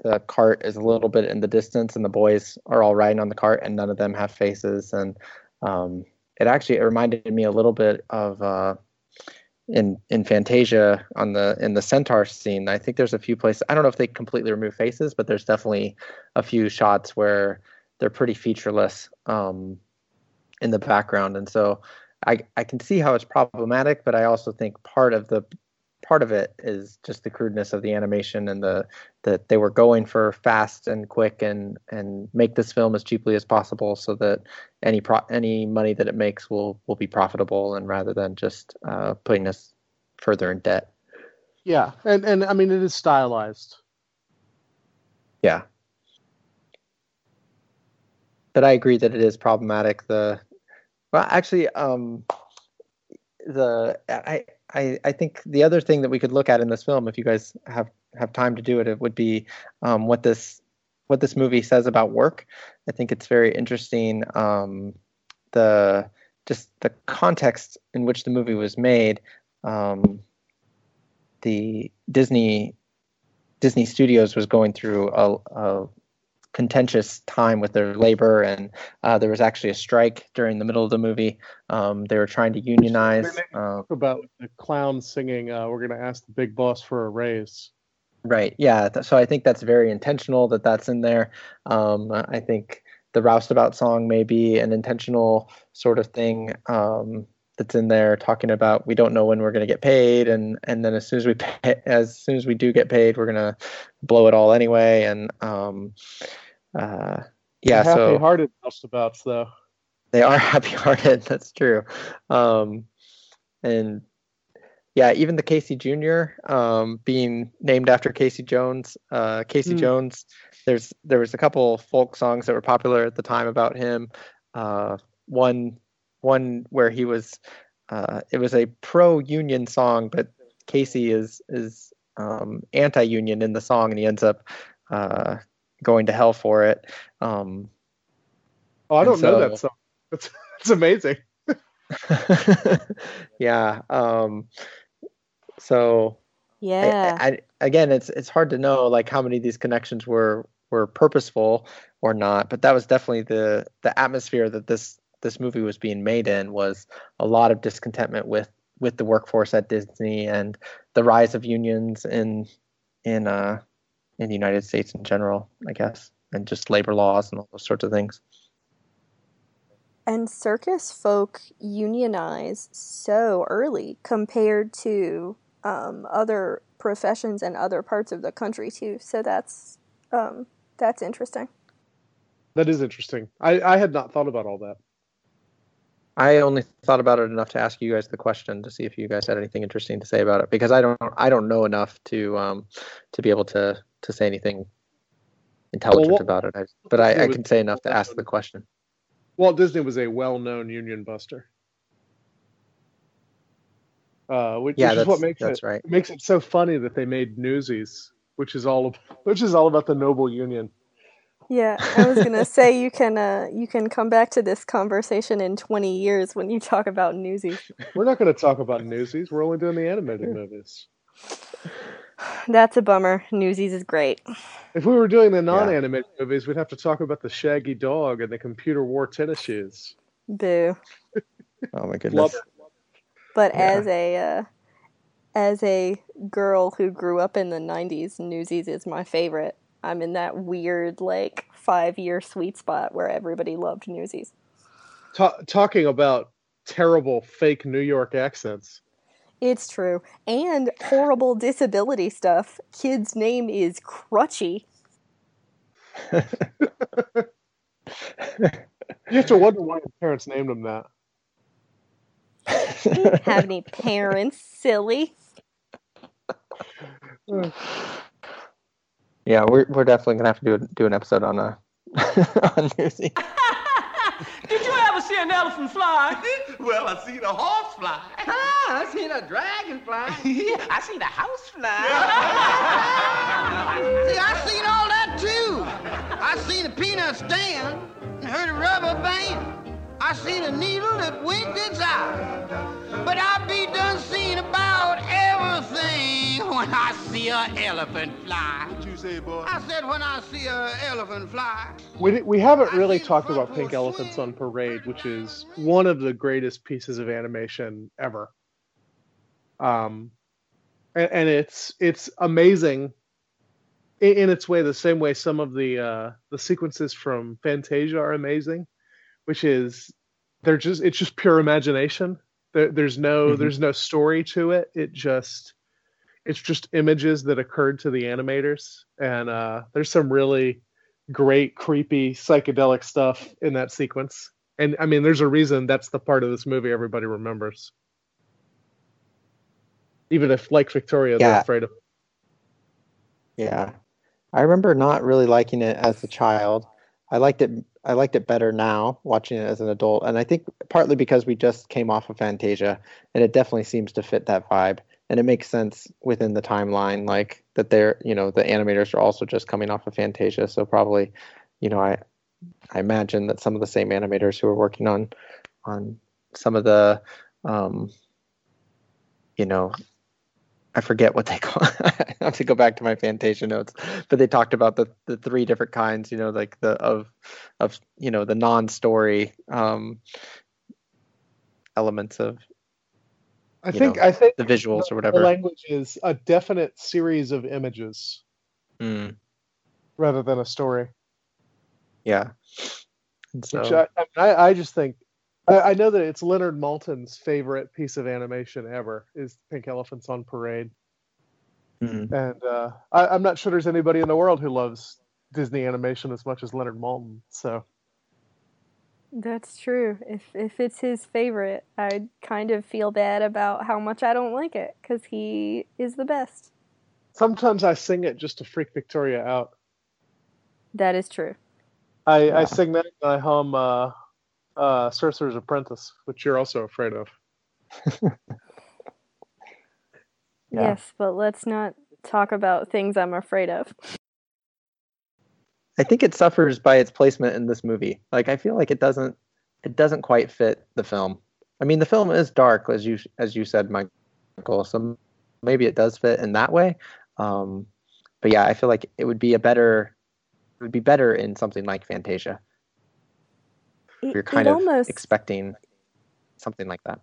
the cart is a little bit in the distance and the boys are all riding on the cart and none of them have faces and um, it actually it reminded me a little bit of uh, in in Fantasia on the in the centaur scene. I think there's a few places. I don't know if they completely remove faces, but there's definitely a few shots where they're pretty featureless um, in the background, and so I I can see how it's problematic. But I also think part of the part of it is just the crudeness of the animation and the that they were going for fast and quick and and make this film as cheaply as possible so that any pro any money that it makes will will be profitable and rather than just uh, putting us further in debt. Yeah, and and I mean it is stylized. Yeah. But I agree that it is problematic. The well, actually, um, the I I, I think the other thing that we could look at in this film, if you guys have, have time to do it, it would be um, what this what this movie says about work. I think it's very interesting. Um, the just the context in which the movie was made. Um, the Disney Disney Studios was going through a, a contentious time with their labor, and uh, there was actually a strike during the middle of the movie. Um, they were trying to unionize. Uh, about the clown singing, uh, "We're going to ask the big boss for a raise." Right. Yeah. Th- so I think that's very intentional that that's in there. Um, I think the roustabout song may be an intentional sort of thing. Um, that's in there talking about we don't know when we're going to get paid and and then as soon as we pay, as soon as we do get paid we're going to blow it all anyway and um, uh, yeah, happy so hearted roustabouts though. They are happy hearted. That's true. Um, and yeah, even the Casey Jr. Um, being named after Casey Jones. Uh, Casey mm. Jones. There's there was a couple folk songs that were popular at the time about him. Uh, one one where he was. Uh, it was a pro-union song, but Casey is is um, anti-union in the song, and he ends up uh, going to hell for it. Um, oh, I don't so, know that song. That's, that's amazing. yeah. Um, so yeah. I, I, again, it's it's hard to know like how many of these connections were were purposeful or not, but that was definitely the the atmosphere that this this movie was being made in was a lot of discontentment with with the workforce at Disney and the rise of unions in in uh in the United States in general, I guess, and just labor laws and all those sorts of things. And circus folk unionize so early compared to um, other professions and other parts of the country too. So that's um, that's interesting. That is interesting. I, I had not thought about all that. I only thought about it enough to ask you guys the question to see if you guys had anything interesting to say about it because I don't I don't know enough to um to be able to to say anything intelligent Well, what- about it. I, but I, I can say enough to ask the question. Walt Disney was a well-known union buster. Uh, which, Yeah, which is what makes it right. makes it so funny that they made Newsies, which is all which is all about the noble union. Yeah, I was gonna say you can uh, you can come back to this conversation in twenty years when you talk about Newsies. We're not going to talk about Newsies. We're only doing the animated movies. That's a bummer. Newsies is great. If we were doing the non-animated movies, we'd have to talk about the Shaggy Dog and the computer wore tennis shoes. Boo. Oh my Love goodness. it. But Yeah. as a uh, as a girl who grew up in the '90s, Newsies is my favorite. I'm in that weird like five year sweet spot where everybody loved Newsies. Ta- talking about terrible fake New York accents. It's true, and horrible disability stuff. Kid's name is Crutchy. You have to wonder why his parents named him that. He didn't have any parents, silly. Yeah, we're we're definitely gonna have to do do an episode on uh on Newsy. Did you ever see an elephant fly? Well, I seen a horse fly. Ah, I seen a dragonfly. I seen a house fly. See, I seen all that too. I seen a peanut stand and heard a rubber band. I seen a needle that winked its eye. But I be done seeing about everything when I see an elephant fly. What you say, boy? I said when I see an elephant fly. We, we haven't really talked about Pink Elephants on Parade, which is one of the greatest pieces of animation ever. Um, and, and it's it's amazing in, in its way, the same way some of the uh, the sequences from Fantasia are amazing, which is they're just it's just pure imagination. There, there's no Mhm. there's no story to it. It just it's just images that occurred to the animators, and uh, there's some really great creepy psychedelic stuff in that sequence and i mean there's a reason that's the part of this movie everybody remembers even if like victoria they're afraid of Yeah. I remember not really liking it as a child. I liked it I liked it better now watching it as an adult and I think partly because we just came off of Fantasia and it definitely seems to fit that vibe and it makes sense within the timeline like that they're, you know, the animators are also just coming off of Fantasia so probably, you know, I I imagine that some of the same animators who are working on on some of the um you know I forget what they call. I have to go back to my Fantasia notes, but they talked about the the three different kinds. You know, like the of of you know the non-story um, elements of i think know, i think the visuals or the whatever. language is a definite series of images Mm, rather than a story yeah. And so which I, I, mean, I, I just think I, I know that it's leonard maltin's favorite piece of animation ever is pink elephants on parade mm, and uh, I, I'm not sure there's anybody in the world who loves Disney animation as much as Leonard Maltin. So That's true. If if it's his favorite, I kind of feel bad about how much I don't like it because he is the best. sometimes I sing it just to freak Victoria out. That is true. I, Yeah. I sing that and I hum uh, uh, Sorcerer's Apprentice, which you're also afraid of. Yeah. Yes, but let's not talk about things I'm afraid of. I think it suffers by its placement in this movie. Like I feel like it doesn't it doesn't quite fit the film. I mean, the film is dark, as you as you said, Michael. So maybe it does fit in that way. Um, but yeah, I feel like it would be a better it would be better in something like Fantasia. It, You're kind of almost expecting something like that.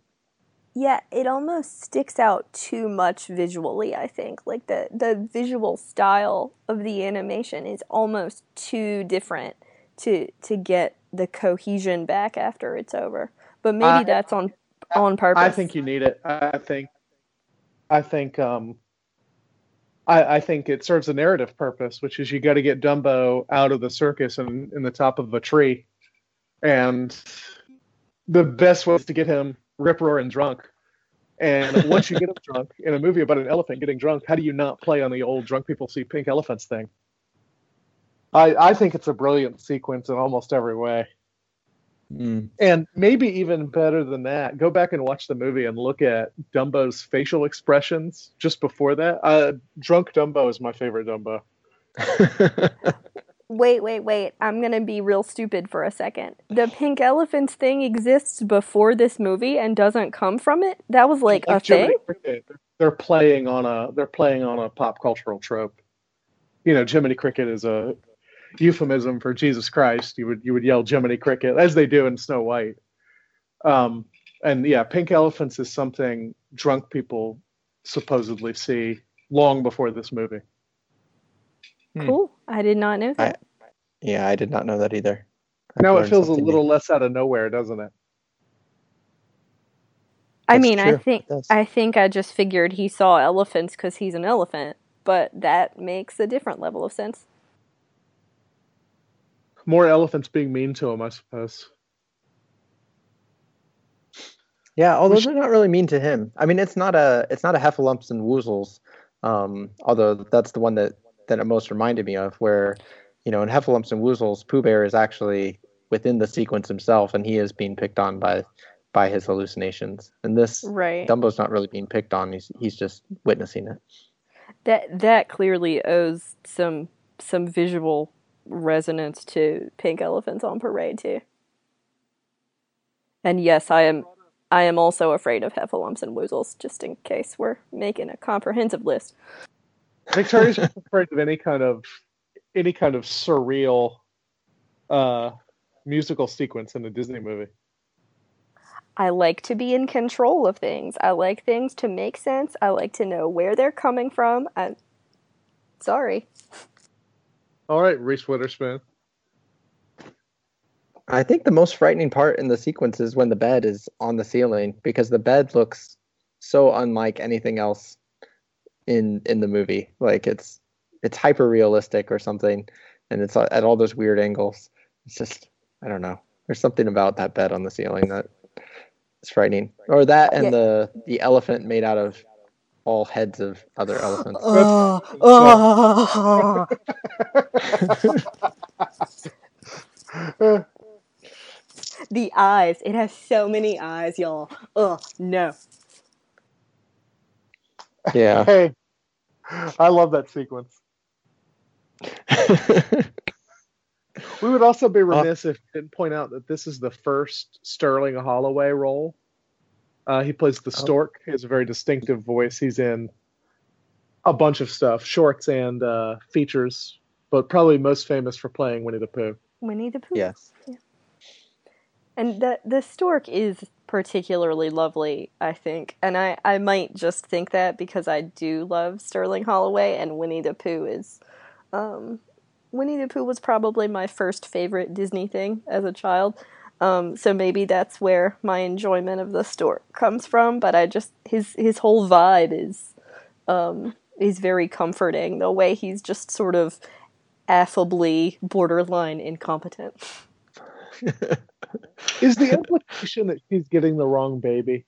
Yeah, it almost sticks out too much visually, I think. Like the the visual style of the animation is almost too different to to get the cohesion back after it's over. But maybe I- that's on on purpose. I think you need it. I think, I think, um, I, I think it serves a narrative purpose, which is you got to get Dumbo out of the circus and in the top of a tree, and the best way is to get him rip roaring drunk. And once you get him drunk in a movie about an elephant getting drunk, how do you not play on the old drunk people see pink elephants thing? I, I think it's a brilliant sequence in almost every way. Mm. And maybe even better than that, go back and watch the movie and look at Dumbo's facial expressions just before that. Uh, drunk Dumbo is my favorite Dumbo. Wait, wait, wait. I'm going to be real stupid for a second. The pink elephants thing exists before this movie and doesn't come from it? That was like, a Jiminy thing? Cricket, they're playing on a they're playing on a pop cultural trope. You know, Jiminy Cricket is a euphemism for Jesus Christ. You would you would yell Jiminy Cricket as they do in Snow White. Um, and yeah, pink elephants is something drunk people supposedly see long before this movie. Hmm. Cool. I did not know that. yeah, I did not know that either. I've Now it feels a something new. little less out of nowhere, doesn't it? I That's mean, I think I think I just figured he saw elephants because he's an elephant, but that makes a different level of sense. More elephants being mean to him, I suppose. Yeah, although they're not really mean to him. I mean, it's not a it's not a Heffalumps and Woozles. Um, although that's the one that that it most reminded me of, where you know in Heffalumps and Woozles, Pooh Bear is actually within the sequence himself, and he is being picked on by by his hallucinations. And this Right. Dumbo's not really being picked on; he's he's just witnessing it. That that clearly owes some some visual resonance to Pink Elephants on Parade too. And yes, I am I am also afraid of heffalumps and woozles, just in case we're making a comprehensive list. Victoria's just afraid of any kind of any kind of surreal uh musical sequence in a Disney movie. I like to be in control of things. I like things to make sense. I like to know where they're coming from. I, sorry. All right, Reese Witherspoon. I think the most frightening part in the sequence is when the bed is on the ceiling because the bed looks so unlike anything else in in the movie. Like it's it's hyper realistic or something, and it's uh, at all those weird angles. It's just I don't know. There's something about that bed on the ceiling that is frightening, or that and Yeah. the the elephant made out of all heads of other elephants. Oh, oh. the eyes. It has so many eyes, y'all. Oh, no. Yeah. Hey, I love that sequence. We would also be remiss if we didn't point out that this is the first Sterling Holloway role. Uh, he plays the stork. He has a very distinctive voice. He's in a bunch of stuff, shorts and uh, features, but probably most famous for playing Winnie the Pooh. Winnie the Pooh. yes. And the the stork is particularly lovely, I think. And I, I might just think that because I do love Sterling Holloway and Winnie the Pooh is um Winnie the Pooh was probably my first favorite Disney thing as a child. Um, so maybe that's where my enjoyment of the stork comes from, but I just his his whole vibe is um is very comforting. The way he's just sort of affably borderline incompetent. Is the implication that she's getting the wrong baby?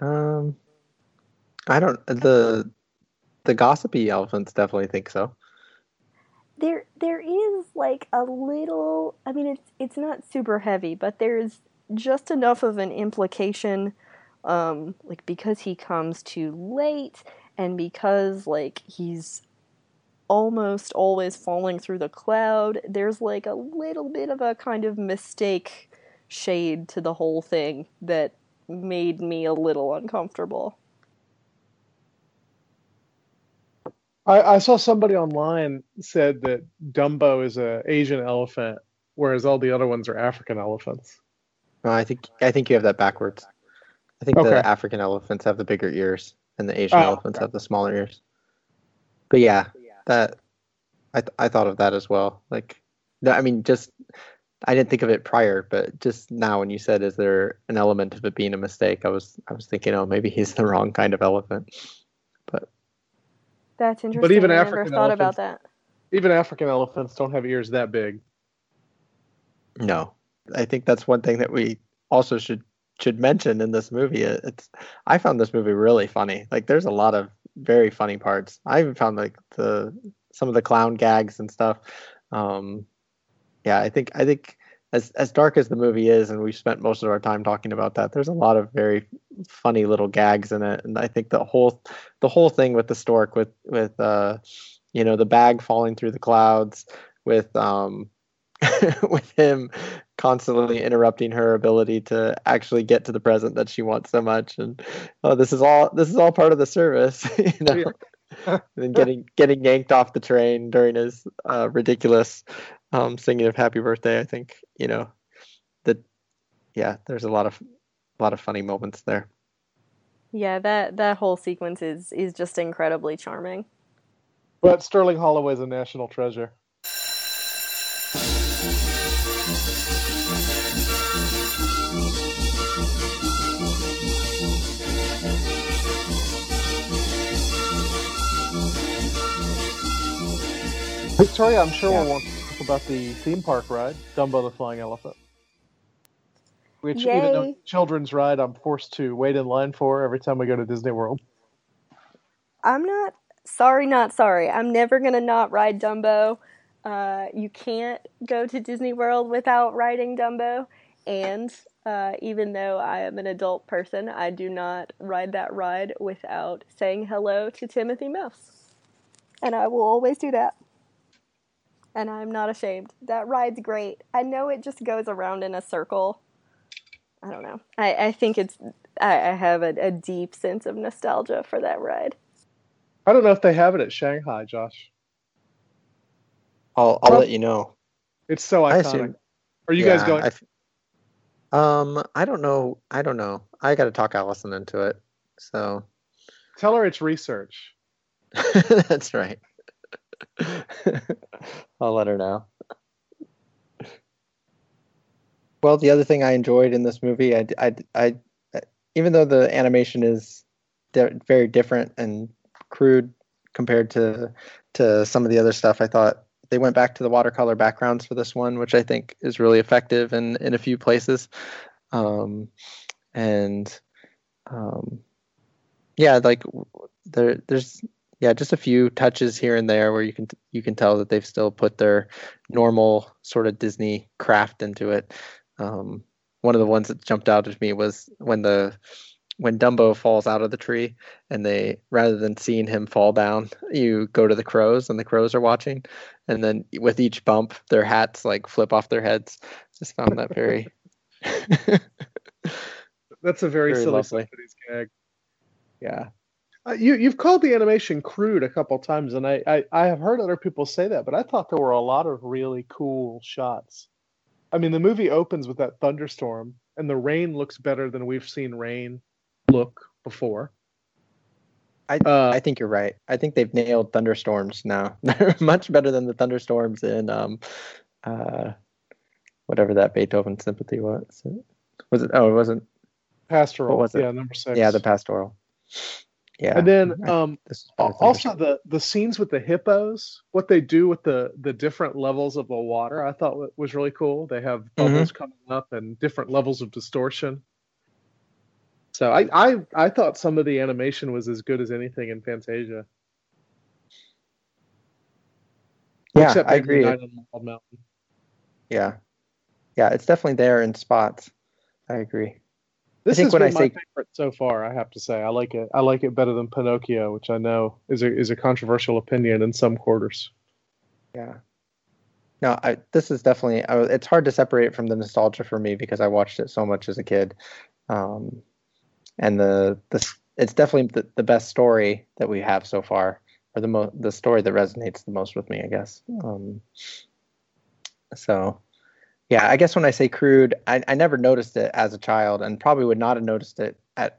Um, I don't the the gossipy elephants definitely think so. there there is like a little i mean it's it's not super heavy but there's just enough of an implication um like because he comes too late and because like he's almost always falling through the cloud there's like a little bit of a kind of mistake shade to the whole thing that made me a little uncomfortable I, I saw somebody online said that Dumbo is a Asian elephant, whereas all the other ones are African elephants. No, I think I think you have that backwards. I think Okay. the African elephants have the bigger ears, and the Asian Oh, elephants have the smaller ears. But yeah, that I th- I thought of that as well. Like, no, I mean, just I didn't think of it prior, but just now when you said, "Is there an element of it being a mistake?" I was I was thinking, oh, maybe he's the wrong kind of elephant. But That's interesting. But even I never African thought about that. Even African elephants don't have ears that big. no, I think that's one thing that we also should should mention in this movie. It's I found this movie really funny. Like, there's a lot of very funny parts. I even found like the some of the clown gags and stuff. Um, yeah, I think I think as as dark as the movie is, and we've spent most of our time talking about that. There's a lot of very funny little gags in it, and I think the whole the whole thing with the stork, with with uh, you know, the bag falling through the clouds, with um, with him constantly interrupting her ability to actually get to the present that she wants so much, and oh, this is all this is all part of the service, you know. and then getting getting yanked off the train during his uh, ridiculous um, singing of "Happy Birthday." I think you know that. Yeah, there's a lot of a lot of funny moments there. Yeah, that that whole sequence is is just incredibly charming. But Sterling holloway is a national treasure. Victoria, I'm sure Yeah. we'll want to talk about the theme park ride, Dumbo the Flying Elephant. Which, even though it's a children's ride, I'm forced to wait in line for every time we go to Disney World. I'm not sorry, not sorry. I'm never gonna not ride Dumbo. Uh, you can't go to Disney World without riding Dumbo. And uh, even though I am an adult person, I do not ride that ride without saying hello to Timothy Mouse. And I will always do that. And I'm not ashamed. That ride's great. I know it just goes around in a circle. I don't know. I, I think it's. I, I have a, a deep sense of nostalgia for that ride. I don't know if they have it at Shanghai, Josh. I'll I'll Well, let you know. It's so iconic. assume- Are you Yeah, guys going? I f- um, I don't know. I don't know. I got to talk Allison into it. So Tell her it's research. that's right. I'll let her know. Well, the other thing I enjoyed in this movie, I, I, I, even though the animation is di- very different and crude compared to to some of the other stuff, I thought they went back to the watercolor backgrounds for this one, which I think is really effective in in a few places. Um, and um, yeah, like there there's yeah just a few touches here and there where you can you can tell that they've still put their normal sort of Disney craft into it. Um, one of the ones that jumped out at me was when the when Dumbo falls out of the tree and they rather than seeing him fall down, you go to the crows and the crows are watching, and then with each bump, their hats like flip off their heads. Just found that very That's a very, Very silly gag. yeah. Uh, you you've called the animation crude a couple times, and I, I I have heard other people say that, but I thought there were a lot of really cool shots. I mean, the movie opens with that thunderstorm, and the rain looks better than we've seen rain look before. I Uh, I think you're right. I think they've nailed thunderstorms now. They're much better than the thunderstorms in um uh whatever that Beethoven symphony was. Was it oh it wasn't Pastoral, What was it? yeah, number six. yeah, the pastoral. Yeah. and then um, this is better Al- than Also, the the scenes with the hippos, what they do with the the different levels of the water, I thought was really cool. They have bubbles coming up and different levels of distortion. So I, I I thought some of the animation was as good as anything in Fantasia. Yeah, except I agree. Night on Bald Mountain. Yeah. Yeah, it's definitely there in spots. I agree. This think has when I my say- favorite so far. I have to say, I like it. I like it better than Pinocchio, which I know is a is a controversial opinion in some quarters. Yeah. No, I, this is definitely. I, it's hard to separate it from the nostalgia for me because I watched it so much as a kid, um, and the the it's definitely the, the best story that we have so far, or the mo- the story that resonates the most with me, I guess. Um, so, yeah, I guess when I say crude, I, I never noticed it as a child, and probably would not have noticed it at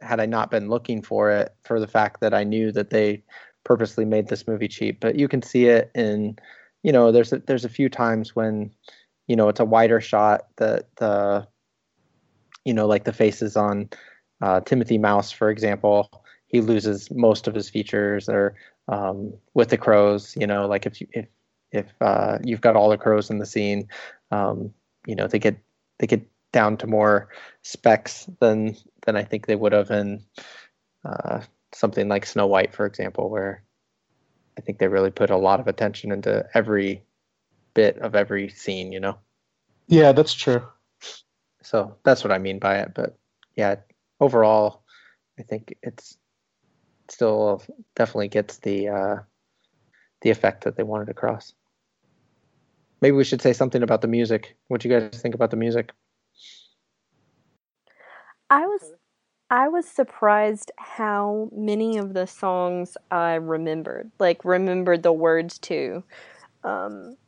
had I not been looking for it for the fact that I knew that they purposely made this movie cheap. But you can see it in, you know, there's a, there's a few times when, you know, it's a wider shot that the, you know, like the faces on uh, Timothy Mouse, for example, he loses most of his features. Or um, with the crows, you know, like if you, if if uh, you've got all the crows in the scene, um, you know, they get they get down to more specs than than I think they would have in uh, something like Snow White, for example, where I think they really put a lot of attention into every bit of every scene, you know. Yeah, that's true. So that's what I mean by it. But yeah, overall, I think it's still definitely gets the uh, the effect that they wanted across. Maybe we should say something about the music. What do you guys think about the music? I was I was surprised how many of the songs I remembered, like remembered the words to, um,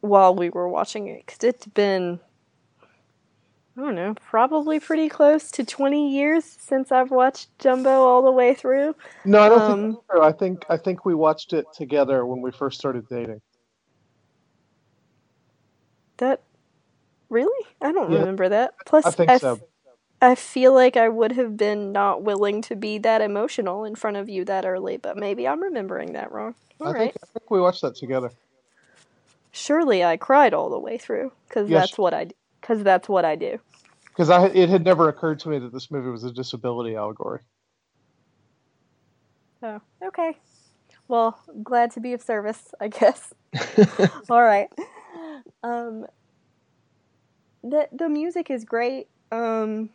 while we were watching it, because it's been I don't know, probably pretty close to 20 years since I've watched Dumbo all the way through. No, I don't think Um, that's true. I think I think we watched it together when we first started dating. That really? I don't Yeah. remember that. Plus, I think I, so. f- I feel like I would have been not willing to be that emotional in front of you that early, but maybe I'm remembering that wrong. All I right. think I think we watched that together. Surely I cried all the way through because Yes. that's what I because that's what I do. Because I it had never occurred to me that this movie was a disability allegory. Oh, okay. Well, glad to be of service, I guess. All right. Um, the the music is great. Um,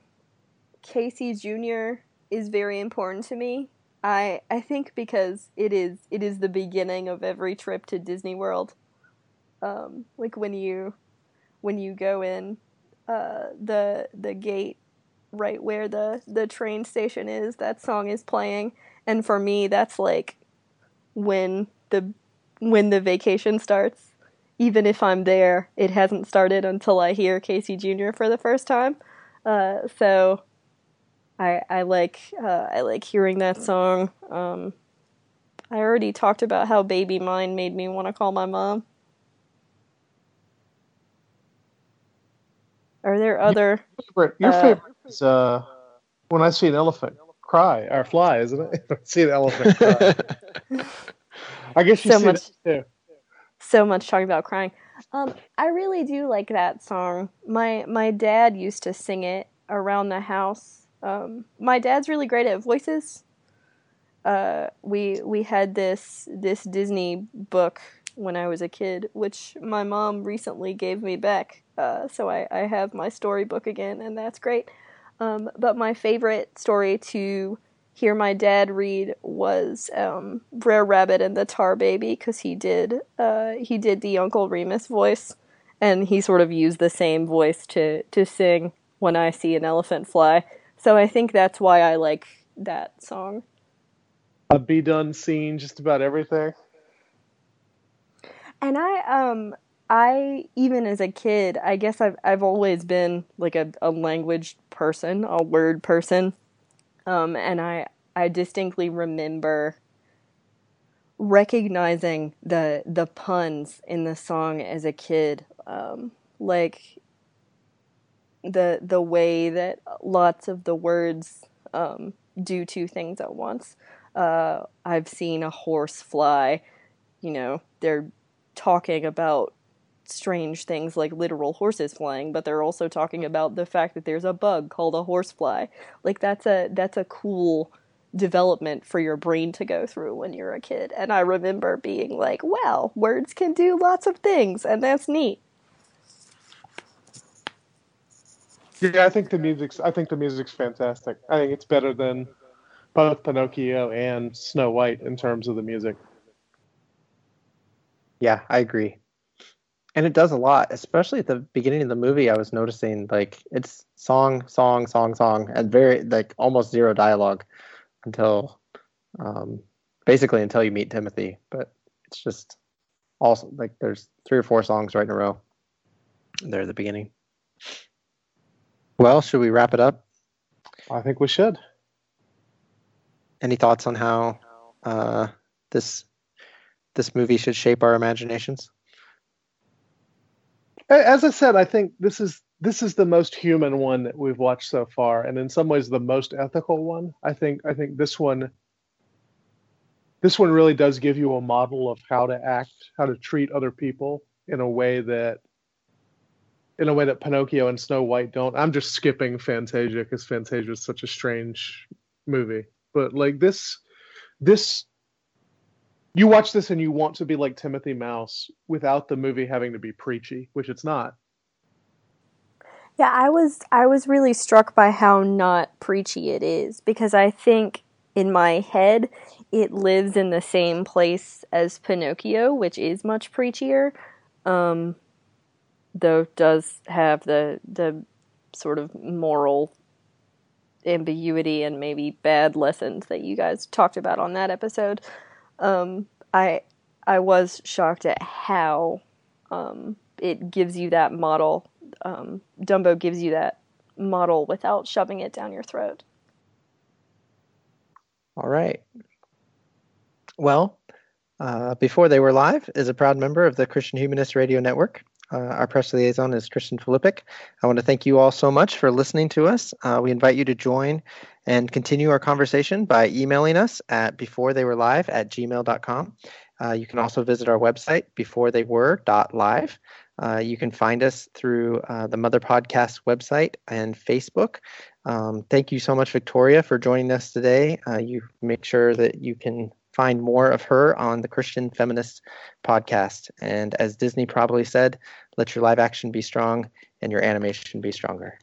Casey Jr. is very important to me. I I think because it is it is the beginning of every trip to Disney World. Um, like when you when you go in uh, the the gate right where the the train station is, that song is playing, and for me that's like when the when the vacation starts even if I'm there, it hasn't started until I hear Casey Jr. for the first time. Uh, so I I like uh, I like hearing that song. Um, I already talked about how "Baby Mine" made me want to call my mom. Are there other? Favorite, your Uh, favorite is uh, when I see an elephant cry or fly, isn't it? If I see an elephant cry. I guess you So see much- that too. So much talking about crying. Um, I really do like that song. My my dad used to sing it around the house. Um, my dad's really great at voices. Uh, we we had this this Disney book when I was a kid, which my mom recently gave me back. Uh, so I, I have my storybook again, and that's great. Um, but my favorite story to hear my dad read was um, Brer Rabbit and the Tar Baby because he did uh, he did the Uncle Remus voice, and he sort of used the same voice to to sing when I see an elephant fly. So I think that's why I like that song. A be done seen, just about everything. And I um I even as a kid, I guess I've I've always been like a, a language person, a word person. Um and I I distinctly remember recognizing the the puns in the song as a kid. Um like the the way that lots of the words um do two things at once. Uh I've seen a horse fly, you know, they're talking about strange things like literal horses flying, but they're also talking mm-hmm. about the fact that there's a bug called a horsefly. Like that's a that's a cool development for your brain to go through when you're a kid. And I remember being like, "Wow, words can do lots of things, and that's neat." Yeah, I think the music's I think the music's fantastic. I think it's better than both Pinocchio and Snow White in terms of the music. Yeah, I agree. And it does a lot, especially at the beginning of the movie. I was noticing like it's song, song, song, song, and very like almost zero dialogue until um, basically until you meet Timothy. But it's just also like there's three or four songs right in a row there at the beginning. Well, should we wrap it up? I think we should. any thoughts on how uh, this this movie should shape our imaginations? As I said, I think this is this is the most human one that we've watched so far, and in some ways the most ethical one. I think I think this one this one really does give you a model of how to act, how to treat other people in a way that in a way that Pinocchio and Snow White don't. I'm just skipping Fantasia because Fantasia is such a strange movie. But like this this you watch this and you want to be like Timothy Mouse without the movie having to be preachy, which it's not. Yeah, I was I was really struck by how not preachy it is because I think in my head it lives in the same place as Pinocchio, which is much preachier. Um, though does have the the sort of moral ambiguity and maybe bad lessons that you guys talked about on that episode. Um, I I was shocked at how um, it gives you that model. Um, Dumbo gives you that model without shoving it down your throat. All right. Well, uh, Before They Were Live is a proud member of the Christian Humanist Radio Network. Uh, our press liaison is Christian Filippic. I want to thank you all so much for listening to us. Uh, we invite you to join and continue our conversation by emailing us at beforetheywerelive at gmail.com. Uh, you can also visit our website, beforetheyWere.live. Uh, you can find us through uh, the Mother Podcast website and Facebook. Um, thank you so much, Victoria, for joining us today. Uh, you make sure that you can find more of her on the Christian Feminist podcast. And as Disney probably said, let your live action be strong and your animation be stronger.